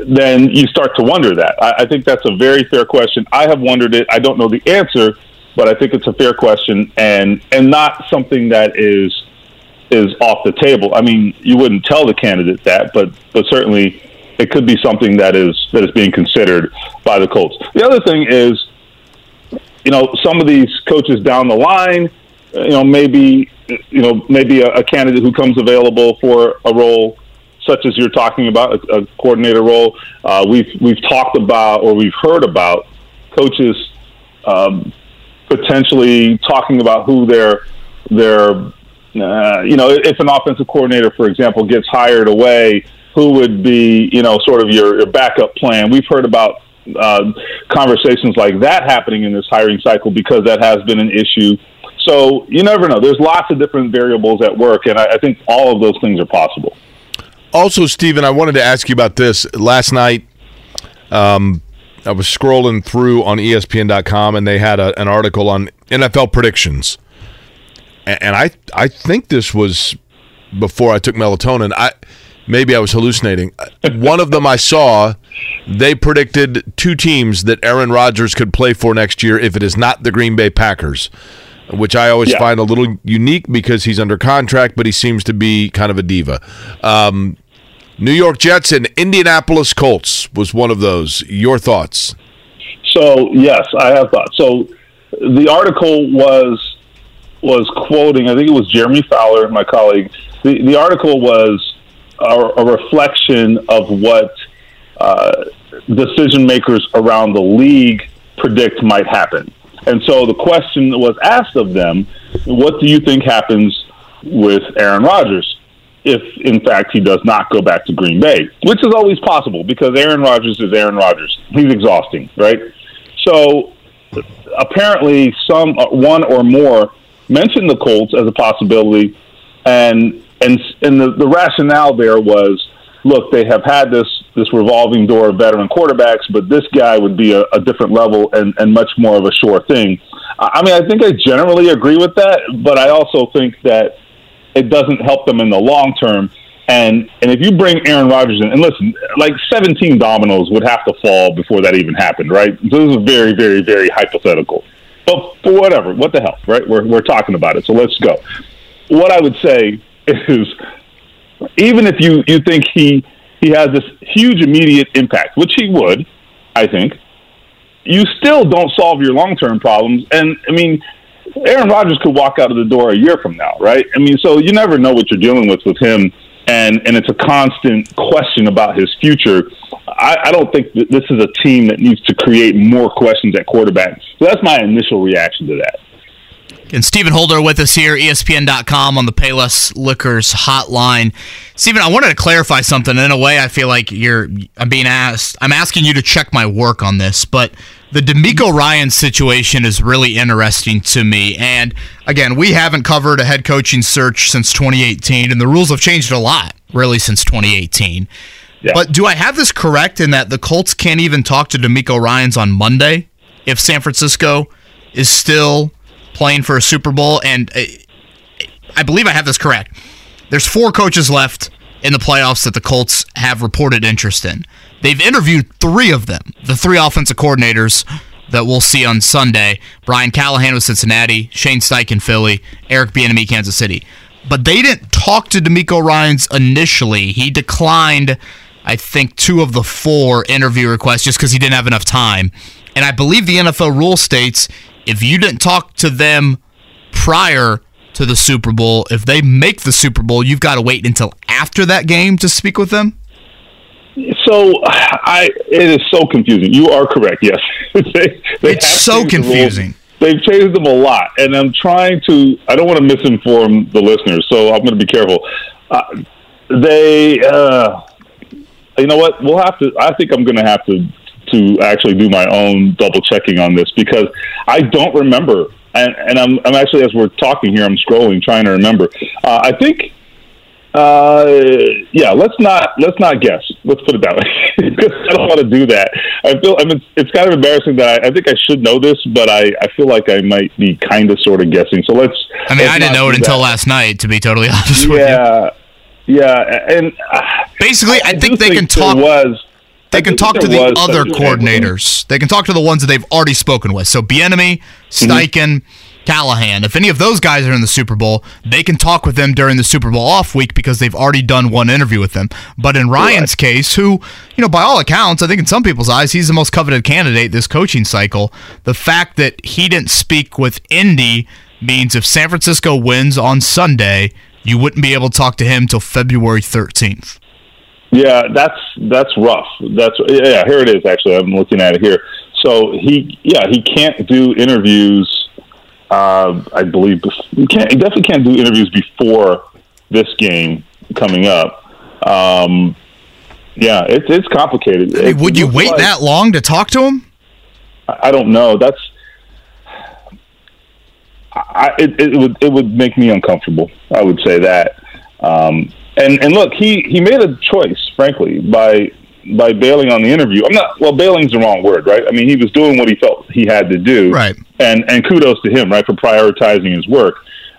Then you start to wonder that. I, I think that's a very fair question. I have wondered it. I don't know the answer, but I think it's a fair question and and not something that is is off the table. I mean, you wouldn't tell the candidate that, but but certainly it could be something that is that is being considered by the Colts. The other thing is, you know, some of these coaches down the line, you know, maybe you know maybe a, a candidate who comes available for a role such as you're talking about, a, a coordinator role. Uh, we've we've talked about or we've heard about coaches um, potentially talking about who their their uh, you know if an offensive coordinator, for example, gets hired away, who would be you know sort of your, your backup plan? We've heard about uh, conversations like that happening in this hiring cycle because that has been an issue. So you never know. There's lots of different variables at work, and I, I think all of those things are possible. Also, Stephen, I wanted to ask you about this. Last night, um, I was scrolling through on ESPN.com, and they had a, an article on NFL predictions, and I I think this was before I took melatonin. I maybe I was hallucinating. One of them I saw, they predicted two teams that Aaron Rodgers could play for next year if it is not the Green Bay Packers, which I always Yeah. find a little unique because he's under contract, but he seems to be kind of a diva. Um, New York Jets and Indianapolis Colts was one of those. Your thoughts? So yes, I have thought. So the article was was quoting. I think it was Jeremy Fowler, my colleague. The the article was a, a reflection of what uh, decision makers around the league predict might happen. And so the question was asked of them: What do you think happens with Aaron Rodgers? if in fact he does not go back to Green Bay, which is always possible because Aaron Rodgers is Aaron Rodgers. He's exhausting, right? So apparently, some uh, one or more mentioned the Colts as a possibility, and and and the, the rationale there was, look, they have had this this revolving door of veteran quarterbacks, but this guy would be a, a different level and and much more of a sure thing. I mean, I think I generally agree with that, but I also think that it doesn't help them in the long term. And and if you bring Aaron Rodgers in, and listen, like 17 dominoes would have to fall before that even happened, right? So this is very, very, very hypothetical. But for whatever, what the hell, right? We're we're talking about it, so let's go. What I would say is, even if you you think he he has this huge immediate impact, which he would, I think, you still don't solve your long term problems. And I mean, Aaron Rodgers could walk out of the door a year from now, right? I mean, so you never know what you're dealing with with him, and and it's a constant question about his future. I, I don't think that this is a team that needs to create more questions at quarterback. So that's my initial reaction to that. And Stephen Holder with us here, ESPN.com on the Payless Liquors hotline. Stephen, I wanted to clarify something. In a way, I feel like you're. I'm being asked. I'm asking you to check my work on this, but the DeMeco Ryan situation is really interesting to me. And again, we haven't covered a head coaching search since 2018, and the rules have changed a lot, really, since 2018. But do I have this correct in that the Colts can't even talk to DeMeco Ryans on Monday if San Francisco is still playing for a Super Bowl? And uh, I believe I have this correct. There's four coaches left in the playoffs that the Colts have reported interest in. They've interviewed three of them, the three offensive coordinators that we'll see on Sunday. Brian Callahan with Cincinnati, Shane Steichen in Philly, Eric Bieniemy Kansas City. But they didn't talk to DeMeco Ryans initially. He declined, I think, two of the four interview requests just because he didn't have enough time. And I believe the NFL rule states if you didn't talk to them prior to the Super Bowl, if they make the Super Bowl, you've got to wait until after that game to speak with them. So I, it is so confusing. You are correct. Yes, they, they It's so changed the confusing. They've changed them a lot, and I'm trying to. I don't want to misinform the listeners, so I'm going to be careful. Uh, they, uh, you know what? We'll have to. I think I'm going to have to to actually do my own double checking on this because I don't remember. And, and I'm, I'm actually as we're talking here, I'm scrolling trying to remember. Uh, I think uh, yeah, let's not let's not guess. Let's put it that way. because I don't want to do that. I feel I mean it's kind of embarrassing that I, I think I should know this, but I, I feel like I might be kind of sort of guessing. So let's. I mean, let's I didn't know it do until last night, to be totally honest with you. Yeah, yeah, and uh, Basically, I, do think they can there talk. Was They can talk to the other coordinators. They can talk to the ones that they've already spoken with. So Bieniemy, Steichen, Callahan. If any of those guys are in the Super Bowl, they can talk with them during the Super Bowl off week because they've already done one interview with them. But in Ryans' case, who, you know, by all accounts, I think in some people's eyes, he's the most coveted candidate this coaching cycle. The fact that he didn't speak with Indy means if San Francisco wins on Sunday, you wouldn't be able to talk to him till February 13th. Yeah, that's that's rough. That's yeah. Here it is. Actually, I'm looking at it here. So he, yeah, he can't do interviews. Uh, I believe he can't. He definitely can't do interviews before this game coming up. Um, yeah, it's it's complicated. Hey, It would you wait like- that long to talk to him? I I don't know. That's I, it, it would it would make me uncomfortable. I would say that. Um, and and look, he he made a choice, frankly, by by bailing on the interview. I'm not well, bailing's the wrong word, right? I mean, he was doing what he felt he had to do, Right. And and kudos to him, right, for prioritizing his work.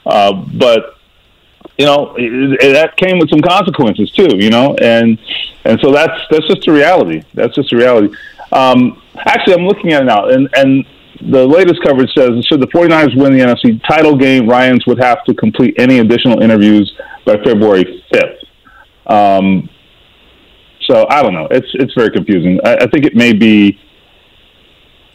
Uh, but you know it, it, that came with some consequences too, you know, and and so that's that's just a reality. That's just a reality. Um, actually, I'm looking at it now, and and the latest coverage says should the 49ers win the NFC title game, Ryans would have to complete any additional interviews by February 5th. Um, so I don't know. It's it's very confusing. I, I think it may be.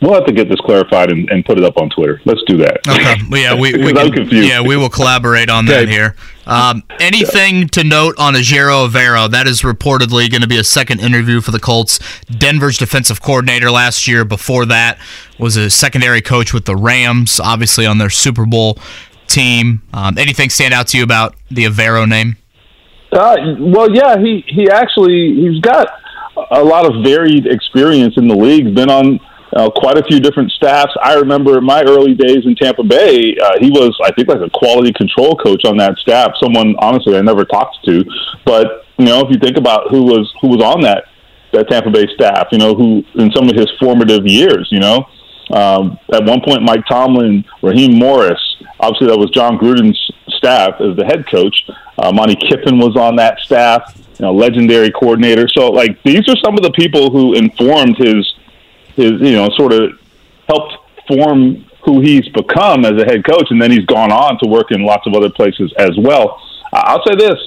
We'll have to get this clarified and, and put it up on Twitter. Let's do that. Okay. Well, yeah, we, we can- confused. yeah we will collaborate on that Okay. here. Um, anything to note on Ejiro Evero? That is reportedly going to be a second interview for the Colts. Denver's defensive coordinator last year. Before that was a secondary coach with the Rams, obviously on their Super Bowl team. Um, anything stand out to you about the Evero name? Uh, well, yeah, he he actually he's got a lot of varied experience in the league. Been on uh, quite a few different staffs. I remember my early days in Tampa Bay, uh, he was I think like a quality control coach on that staff. Someone honestly I never talked to, but you know if you think about who was who was on that that Tampa Bay staff, you know who in some of his formative years, you know. Um, at one point, Mike Tomlin, Raheem Morris, obviously that was Jon Gruden's staff as the head coach. Uh, Monte Kiffin was on that staff, you know, legendary coordinator. So, like, these are some of the people who informed his, his, you know, sort of helped form who he's become as a head coach, and then he's gone on to work in lots of other places as well. I'll say this,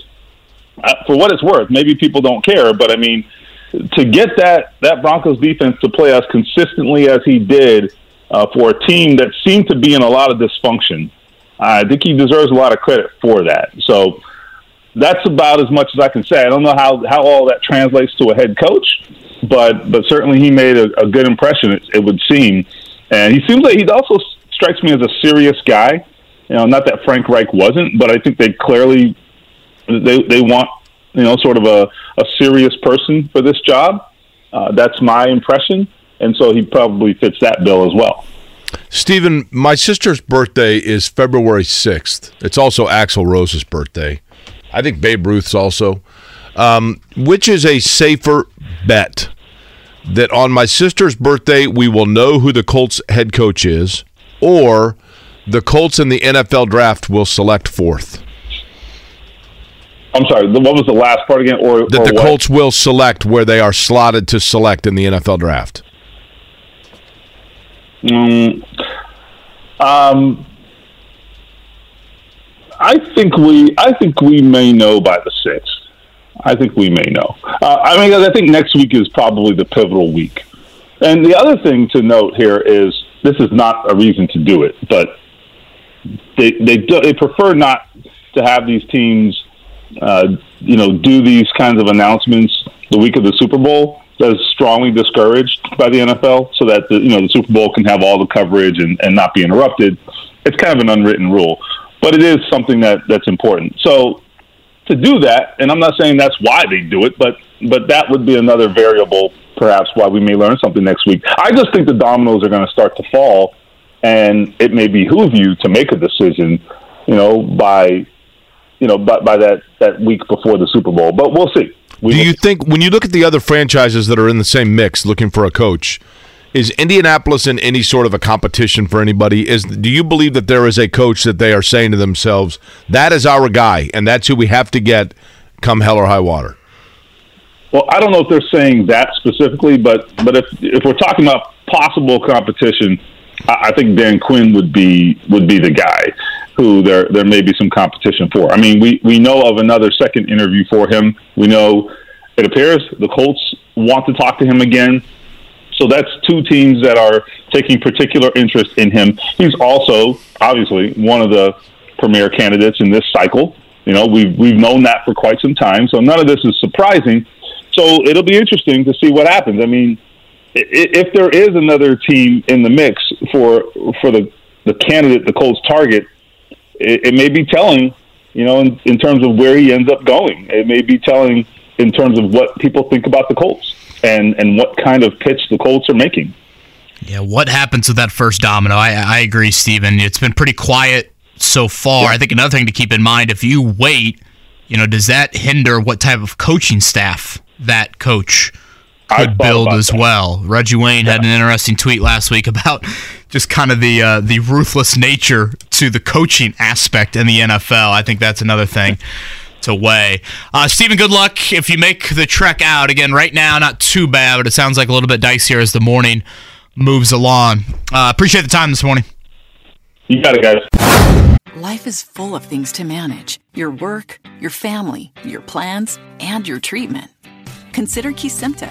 uh, for what it's worth, maybe people don't care, but I mean, to get that that Broncos defense to play as consistently as he did uh, for a team that seemed to be in a lot of dysfunction, I think he deserves a lot of credit for that. So that's about as much as I can say. I don't know how how all that translates to a head coach, but but certainly he made a, a good impression. It, it would seem, and he seems like he also strikes me as a serious guy. You know, not that Frank Reich wasn't, but I think they clearly they they want you know sort of a, a serious person for this job. Uh, that's my impression, and so he probably fits that bill as well. Stephen, my sister's birthday is February 6th. It's also Axl Rose's birthday. I think Babe Ruth's also. Um, which is a safer bet? That on my sister's birthday, we will know who the Colts head coach is, or the Colts in the NFL draft will select fourth? I'm sorry. the- What was the last part again? Or That or the what? Colts will select where they are slotted to select in the NFL draft. Mm, um, I think we, I think we may know by the sixth. I think we may know. Uh, I mean, I think next week is probably the pivotal week. And the other thing to note here is this is not a reason to do it, but they they do, they prefer not to have these teams, uh, you know, do these kinds of announcements the week of the Super Bowl. That is strongly discouraged by the NFL, so that the, you know the Super Bowl can have all the coverage and, and not be interrupted. It's kind of an unwritten rule, but it is something that that's important. So to do that, and I'm not saying that's why they do it, but but that would be another variable, perhaps why we may learn something next week. I just think the dominoes are going to start to fall, and it may behoove you to make a decision, you know, by you know by, by that that week before the Super Bowl. But we'll see. Do you think when you look at the other franchises that are in the same mix looking for a coach, is Indianapolis in any sort of a competition for anybody? Is do you believe that there is a coach that they are saying to themselves, that is our guy and that's who we have to get come hell or high water? Well, I don't know if they're saying that specifically, but but if if we're talking about possible competition, I, I think Dan Quinn would be would be the guy who there there may be some competition for. I mean, we we know of another second interview for him. We know it appears the Colts want to talk to him again. So that's two teams that are taking particular interest in him. He's also obviously one of the premier candidates in this cycle. You know, we've we've known that for quite some time. So none of this is surprising. So it'll be interesting to see what happens. I mean, if there is another team in the mix for for the the candidate, the Colts target, it, it may be telling. You know, in, in terms of where he ends up going, it may be telling in terms of what people think about the Colts and and what kind of pitch the Colts are making. Yeah, what happens with that first domino? I, I agree, Stephen. It's been pretty quiet so far. I think another thing to keep in mind if you wait, you know, does that hinder what type of coaching staff that coach could build as that. well? Reggie Wayne had an interesting tweet last week about just kind of the uh, the ruthless nature to the coaching aspect in the NFL. I think that's another thing to weigh. Uh, Stephen, good luck if you make the trek out. Again, right now, not too bad, but it sounds like a little bit dicier as the morning moves along. Uh, appreciate the time this morning. You got it, guys. Life is full of things to manage your work, your family, your plans, and your treatment. Consider Kesimpta,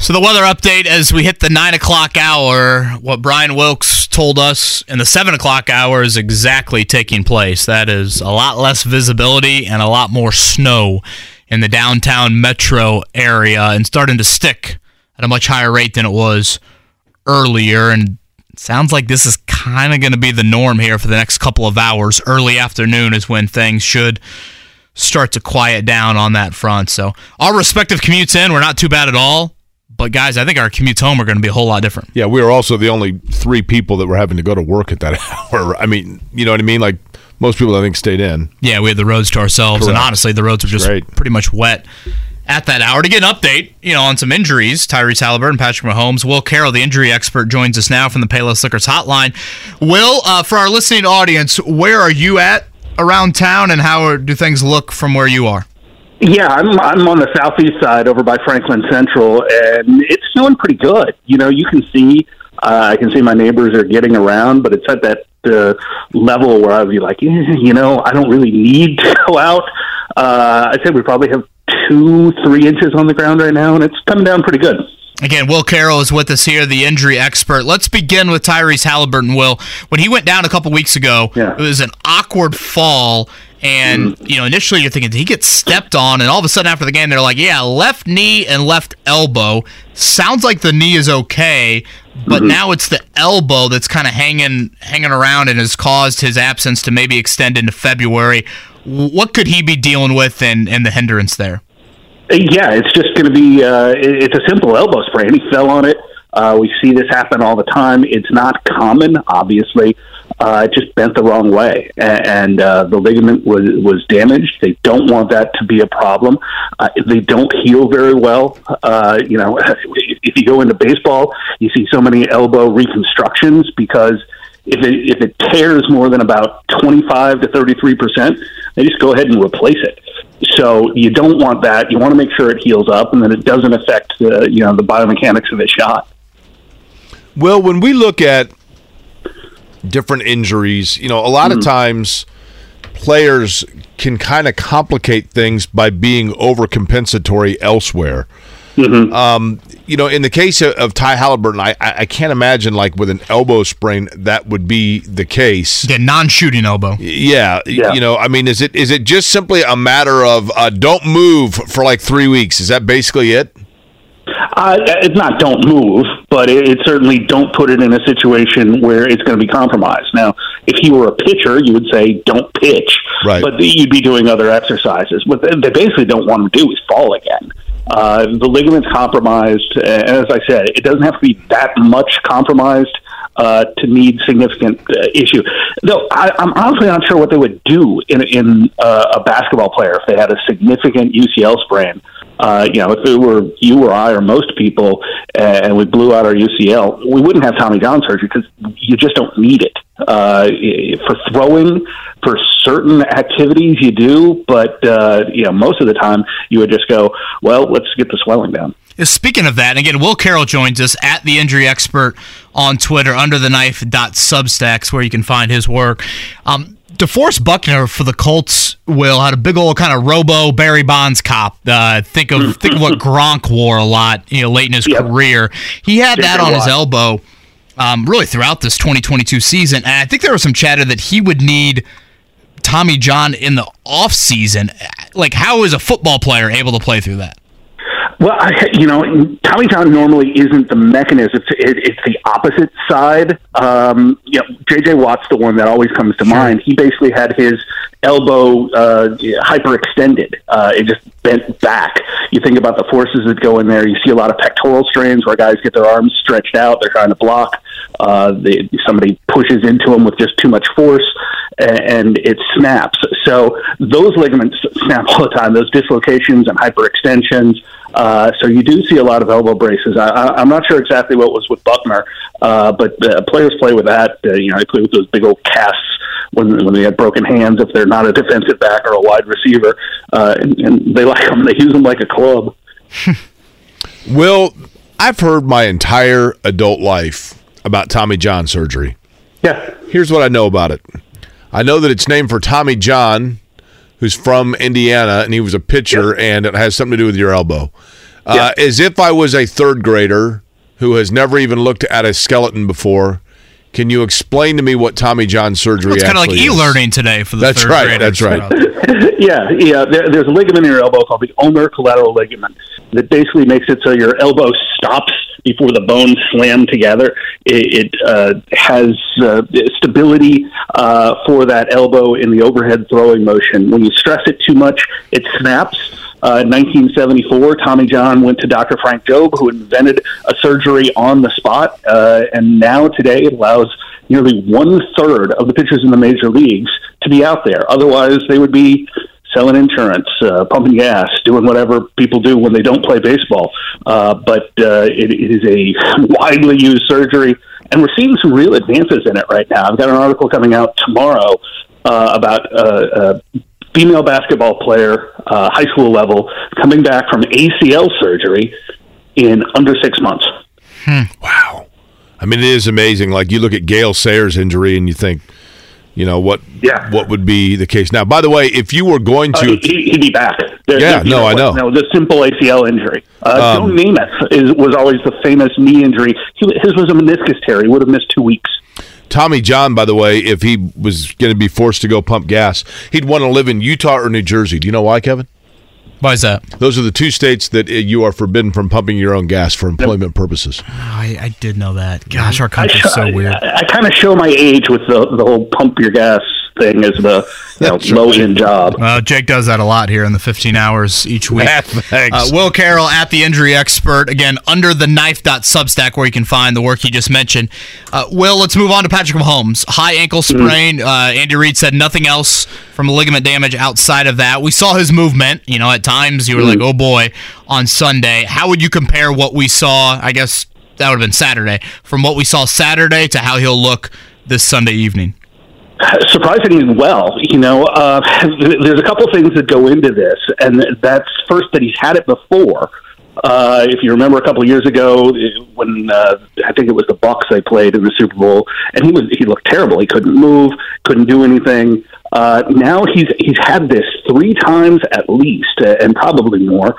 So the weather update as we hit the nine o'clock hour, what Brian Wilkes told us in the seven o'clock hour is exactly taking place. That is a lot less visibility and a lot more snow in the downtown metro area and starting to stick at a much higher rate than it was earlier. And sounds like this is kind of going to be the norm here for the next couple of hours. Early afternoon is when things should start to quiet down on that front. So our respective commutes in, we're not too bad at all. But guys, I think our commutes home are going to be a whole lot different. Yeah, we were also the only three people that were having to go to work at that hour. I mean, you know what I mean? Like most people, I think, stayed in. Yeah, we had the roads to ourselves, and honestly, the roads were just Great. pretty much wet at that hour. To get an update, you know, on some injuries, Tyrese Halliburton, Patrick Mahomes, Will Carroll, the injury expert, joins us now from the Payless Liquors Hotline. Will, uh, for our listening audience, where are you at around town, and how are, do things look from where you are? Yeah, I'm I'm on the southeast side over by Franklin Central, and it's snowing pretty good. You know, you can see uh, I can see my neighbors are getting around, but it's at that uh, level where I'd be like, eh, you know, I don't really need to go out. Uh, I'd say we probably have two, three inches on the ground right now, and it's coming down pretty good. Again, Will Carroll is with us here, the injury expert. Let's begin with Tyrese Halliburton. Will, when he went down a couple weeks ago, Yeah. it was an awkward fall. And, you know, initially you're thinking, he gets stepped on? And all of a sudden after the game, they're like, yeah, left knee and left elbow. Sounds like the knee is okay, but now it's the elbow that's kind of hanging hanging around and has caused his absence to maybe extend into February. What could he be dealing with and, and the hindrance there? Yeah, it's just going to be. Uh, it's a simple elbow sprain. He fell on it. Uh, we see this happen all the time. It's not common, obviously. Uh, it just bent the wrong way, and uh, the ligament was was damaged. They don't want that to be a problem. Uh, they don't heal very well. Uh, you know, if you go into baseball, you see so many elbow reconstructions because if it if it tears more than about twenty five to thirty three percent, they just go ahead and replace it. So you don't want that. You want to make sure it heals up, and then it doesn't affect uh, you know the biomechanics of the shot. Well, when we look at different injuries, you know, a lot of times players can kind of complicate things by being overcompensatory elsewhere. Mm-hmm. Um, you know, in the case of, of Ty Halliburton, I, I I can't imagine like with an elbow sprain that would be the case. Yeah, non-shooting elbow. Yeah, Yeah. you know, I mean, is it is it just simply a matter of uh, don't move for like three weeks? Is that basically it? Uh, it's not don't move, but it, it certainly don't put it in a situation where it's going to be compromised. Now, if he were a pitcher, you would say don't pitch, Right. but you'd be doing other exercises. What they basically don't want him to do is fall again. Uh, the ligament's compromised, and as I said, it doesn't have to be that much compromised uh, to need significant uh, issue. Though I, I'm honestly not sure what they would do in, in uh, a basketball player if they had a significant UCL sprain. Uh, you know, if it were you or I or most people, uh, and we blew out our UCL, we wouldn't have Tommy John surgery because you just don't need it. Uh, for throwing, for certain activities, you do, but uh, you know, most of the time, you would just go, "Well, let's get the swelling down." Uh, Speaking of that, and again, Will Carroll joins us at the injury expert on Twitter, under the where you can find his work. Um, DeForest Buckner for the Colts, Will had a big old kind of robo Barry Bonds cop. Uh, think of think of what Gronk wore a lot, you know, late in his career. He had that on his elbow, um, really throughout this 2022 season, and I think there was some chatter that he would need Tommy John in the off season. Like, how is a football player able to play through that? Well, I, you know, Tommy John normally isn't the mechanism; it's, it, it's the opposite side. Um, you know, J.J. Watt's the one that always comes to mind. He basically had his elbow uh, hyperextended; uh, it just bent back. You think about the forces that go in there. You see a lot of pectoral strains where guys get their arms stretched out; they're trying to block. Uh, somebody pushes into them with just too much force, and it snaps. So those ligaments snap all the time. Those dislocations and hyperextensions. Uh, so you do see a lot of elbow braces. I, I'm not sure exactly what was with Buckner, uh, but uh, players play with that. Uh, you know, they play with those big old casts when when they have broken hands if they're not a defensive back or a wide receiver, uh, and, and they like them. They use them like a club. well, I've heard my entire adult life about Tommy John surgery. Yeah. Here's what I know about it. I know that it's named for Tommy John, who's from Indiana, and he was a pitcher, and it has something to do with your elbow. Uh, as if I was a third grader who has never even looked at a skeleton before. Can you explain to me what Tommy John surgery? It's kind of like is? e-learning today for the That's third right. graders. That's right. yeah, yeah. There, there's a ligament in your elbow called the ulnar collateral ligament that basically makes it so your elbow stops before the bones slam together. It, it uh, has uh, stability uh, for that elbow in the overhead throwing motion. When you stress it too much, it snaps. Uh, in 1974, Tommy John went to Dr. Frank Jobe, who invented a surgery on the spot, uh, and now today it allows nearly one third of the pitchers in the major leagues to be out there. Otherwise, they would be selling insurance, uh, pumping gas, doing whatever people do when they don't play baseball. Uh, but uh, it, it is a widely used surgery, and we're seeing some real advances in it right now. I've got an article coming out tomorrow uh, about uh, a female basketball player, uh, high school level, coming back from ACL surgery in under six months. Wow. I mean, it is amazing. Like you look at Gale Sayers' injury, and you think, you know what? Yeah. What would be the case now? By the way, if you were going Uh, to, he, he'd be back. There- Yeah, no, I know. No, the simple ACL injury. Uh, Um, Joe Namath is, was always the famous knee injury. He, his was a meniscus tear. He would have missed two weeks. Tommy John, by the way, if he was going to be forced to go pump gas, he'd want to live in Utah or New Jersey. Do you know why, Kevin? Why is that? Those are the two states that uh, you are forbidden from pumping your own gas for employment purposes. I, I did know that. Gosh, our country's so weird. I, I kind of show my age with the, the whole pump your gas thing as the you know, low end job. Well, Jake does that a lot here in the 15 hours each week. Thanks. Uh, Will Carroll at the injury expert. Again, under the knife.substack where you can find the work he just mentioned. Uh, Will, let's move on to Patrick Mahomes. High ankle sprain. Uh, Andy Reid said nothing else from ligament damage outside of that. We saw his movement. You know, at times you were like, oh boy, on Sunday. How would you compare what we saw? I guess that would have been Saturday. From what we saw Saturday to how he'll look this Sunday evening. Surprisingly well. You know, uh, there's a couple things that go into this, and that's first that he's had it before. Uh, if you remember a couple of years ago, when uh, I think it was the Bucs they played in the Super Bowl, and he was he looked terrible. He couldn't move, couldn't do anything. Uh, now he's he's had this three times at least, uh, and probably more.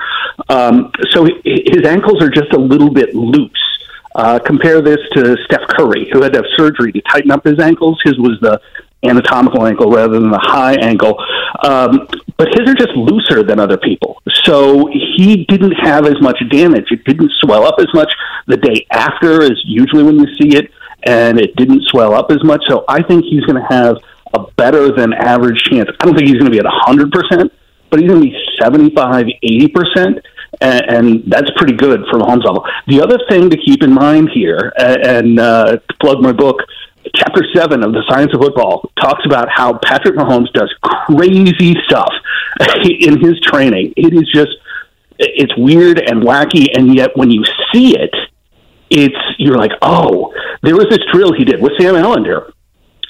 Um, so hi- his ankles are just a little bit loose. Uh, compare this to Steph Curry, who had to have surgery to tighten up his ankles. His was the anatomical ankle rather than the high ankle. Um, but his are just looser than other people. So he didn't have as much damage. It didn't swell up as much the day after as usually when you see it, and it didn't swell up as much. So I think he's going to have a better than average chance. I don't think he's going to be at 100%, but he's going to be 75, 80%. And, and that's pretty good for Mahomes level. The other thing to keep in mind here, and uh, to plug my book, chapter seven of the science of football talks about how Patrick Mahomes does crazy stuff in his training. It is just it's weird and wacky, and yet when you see it, it's you're like, oh, there was this drill he did with Sam Allender.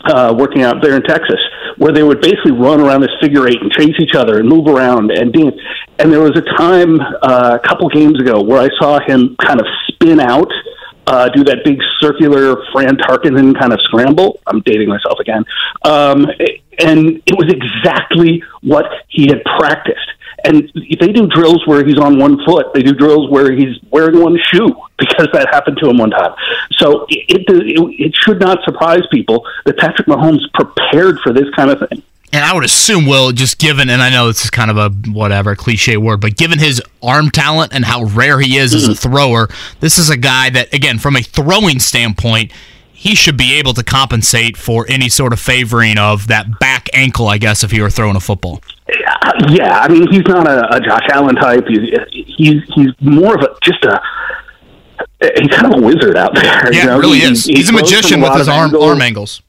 Uh, working out there in Texas, where they would basically run around this figure eight and chase each other and move around and dance. And there was a time uh, a couple games ago where I saw him kind of spin out uh, do that big circular Fran Tarkenton kind of scramble. I'm dating myself again. Um, and it was exactly what he had practiced. And they do drills where he's on one foot. They do drills where he's wearing one shoe because that happened to him one time. So it, it, it should not surprise people that Patrick Mahomes prepared for this kind of thing. And I would assume, Will, just given, and I know this is kind of a whatever cliche word, but given his arm talent and how rare he is as a mm-hmm. thrower, this is a guy that, again, from a throwing standpoint, he should be able to compensate for any sort of favoring of that back ankle, I guess, if he were throwing a football. Yeah, I mean he's not a, a Josh Allen type. He's he's he's more of a just a he's kind of a wizard out there. Yeah, you know? really He- is. he He's a magician with his arm angles. arm angles.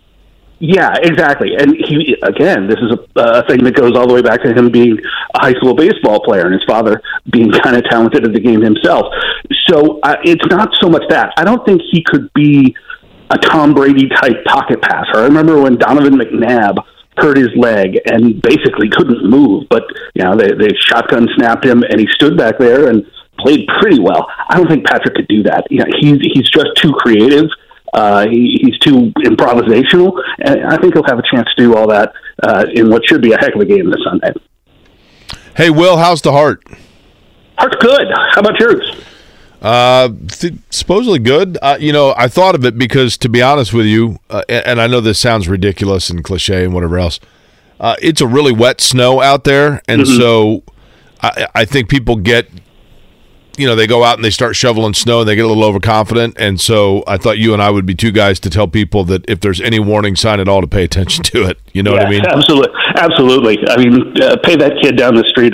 Yeah, exactly. And he again, this is a, a thing that goes all the way back to him being a high school baseball player and his father being kind of talented at the game himself. So uh, it's not so much that I don't think he could be a Tom Brady type pocket passer. I remember when Donovan McNabb hurt his leg and basically couldn't move, but you know they they shotgun snapped him and he stood back there and played pretty well. I don't think Patrick could do that. You know, he's he's just too creative. Uh, he, he's too improvisational, and I think he'll have a chance to do all that uh, in what should be a heck of a game this Sunday. Hey, Will, how's the heart? Heart's good. How about yours? Uh, th- supposedly good. Uh, you know, I thought of it because, to be honest with you, uh, and, and I know this sounds ridiculous and cliche and whatever else. Uh, it's a really wet snow out there, and Mhm. so I, I think people get, you know, they go out and they start shoveling snow and they get a little overconfident, and so I thought you and I would be two guys to tell people that if there's any warning sign at all, to pay attention to it. You know what I mean? Absolutely, absolutely. I mean, uh, pay that kid down the street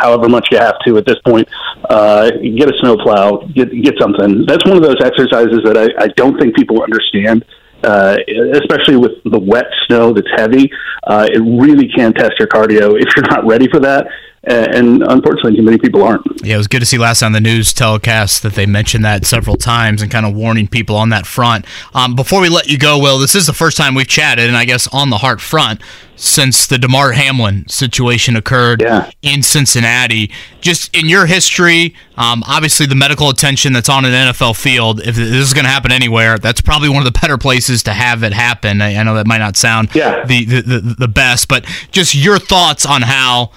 however much you have to at this point. Uh, get a snowplow, get get something. That's one of those exercises that I, I don't think people understand. Uh, especially with the wet snow that's heavy, uh, it really can test your cardio if you're not ready for that. And unfortunately, too many people aren't. Yeah, it was good to see last on the news telecast that they mentioned that several times and kind of warning people on that front. Um, before we let you go, Will, this is the first time we've chatted, and I guess on the heart front since the Damar Hamlin situation occurred in Cincinnati. Just in your history, um, obviously the medical attention that's on an NFL field, if this is going to happen anywhere, that's probably one of the better places to have it happen. I, I know that might not sound the, the, the, the best, but just your thoughts on how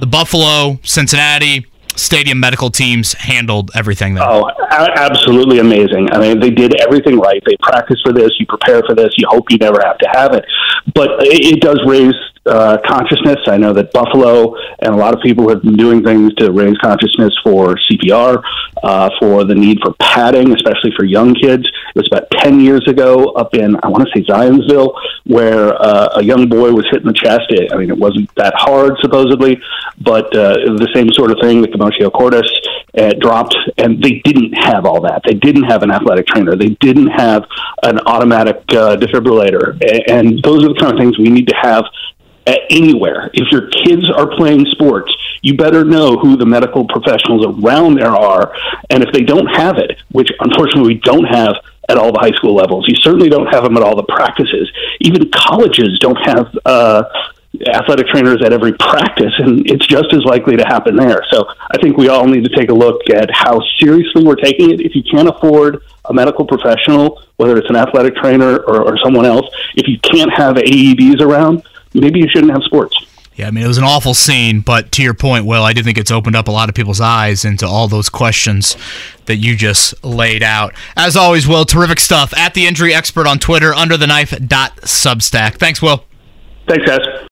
the Buffalo, Cincinnati stadium medical teams handled everything. Oh, a- absolutely amazing. I mean, they did everything right. They practice for this. You prepare for this. You hope you never have to have it. But it, it does raise uh, consciousness. I know that Buffalo and a lot of people have been doing things to raise consciousness for CPR, uh, for the need for padding, especially for young kids. It was about 10 years ago up in, I want to say Zionsville, where uh, a young boy was hit in the chest. I mean, it wasn't that hard, supposedly, but uh, the same sort of thing, the commotio cordis uh, dropped, and they didn't have all that. They didn't have an athletic trainer. They didn't have an automatic uh, defibrillator. And those are the kind of things we need to have anywhere. If your kids are playing sports, you better know who the medical professionals around there are. And if they don't have it, which unfortunately we don't have at all the high school levels, you certainly don't have them at all the practices. Even colleges don't have uh, athletic trainers at every practice, and it's just as likely to happen there. So I think we all need to take a look at how seriously we're taking it. If you can't afford a medical professional, whether it's an athletic trainer or, or someone else, if you can't have AEDs around, maybe you shouldn't have sports. Yeah, I mean, it was an awful scene, but to your point, Will, I do think it's opened up a lot of people's eyes into all those questions that you just laid out. As always, Will, terrific stuff. At the injury expert on Twitter, under the knife dot substack. Thanks, Will. Thanks, guys.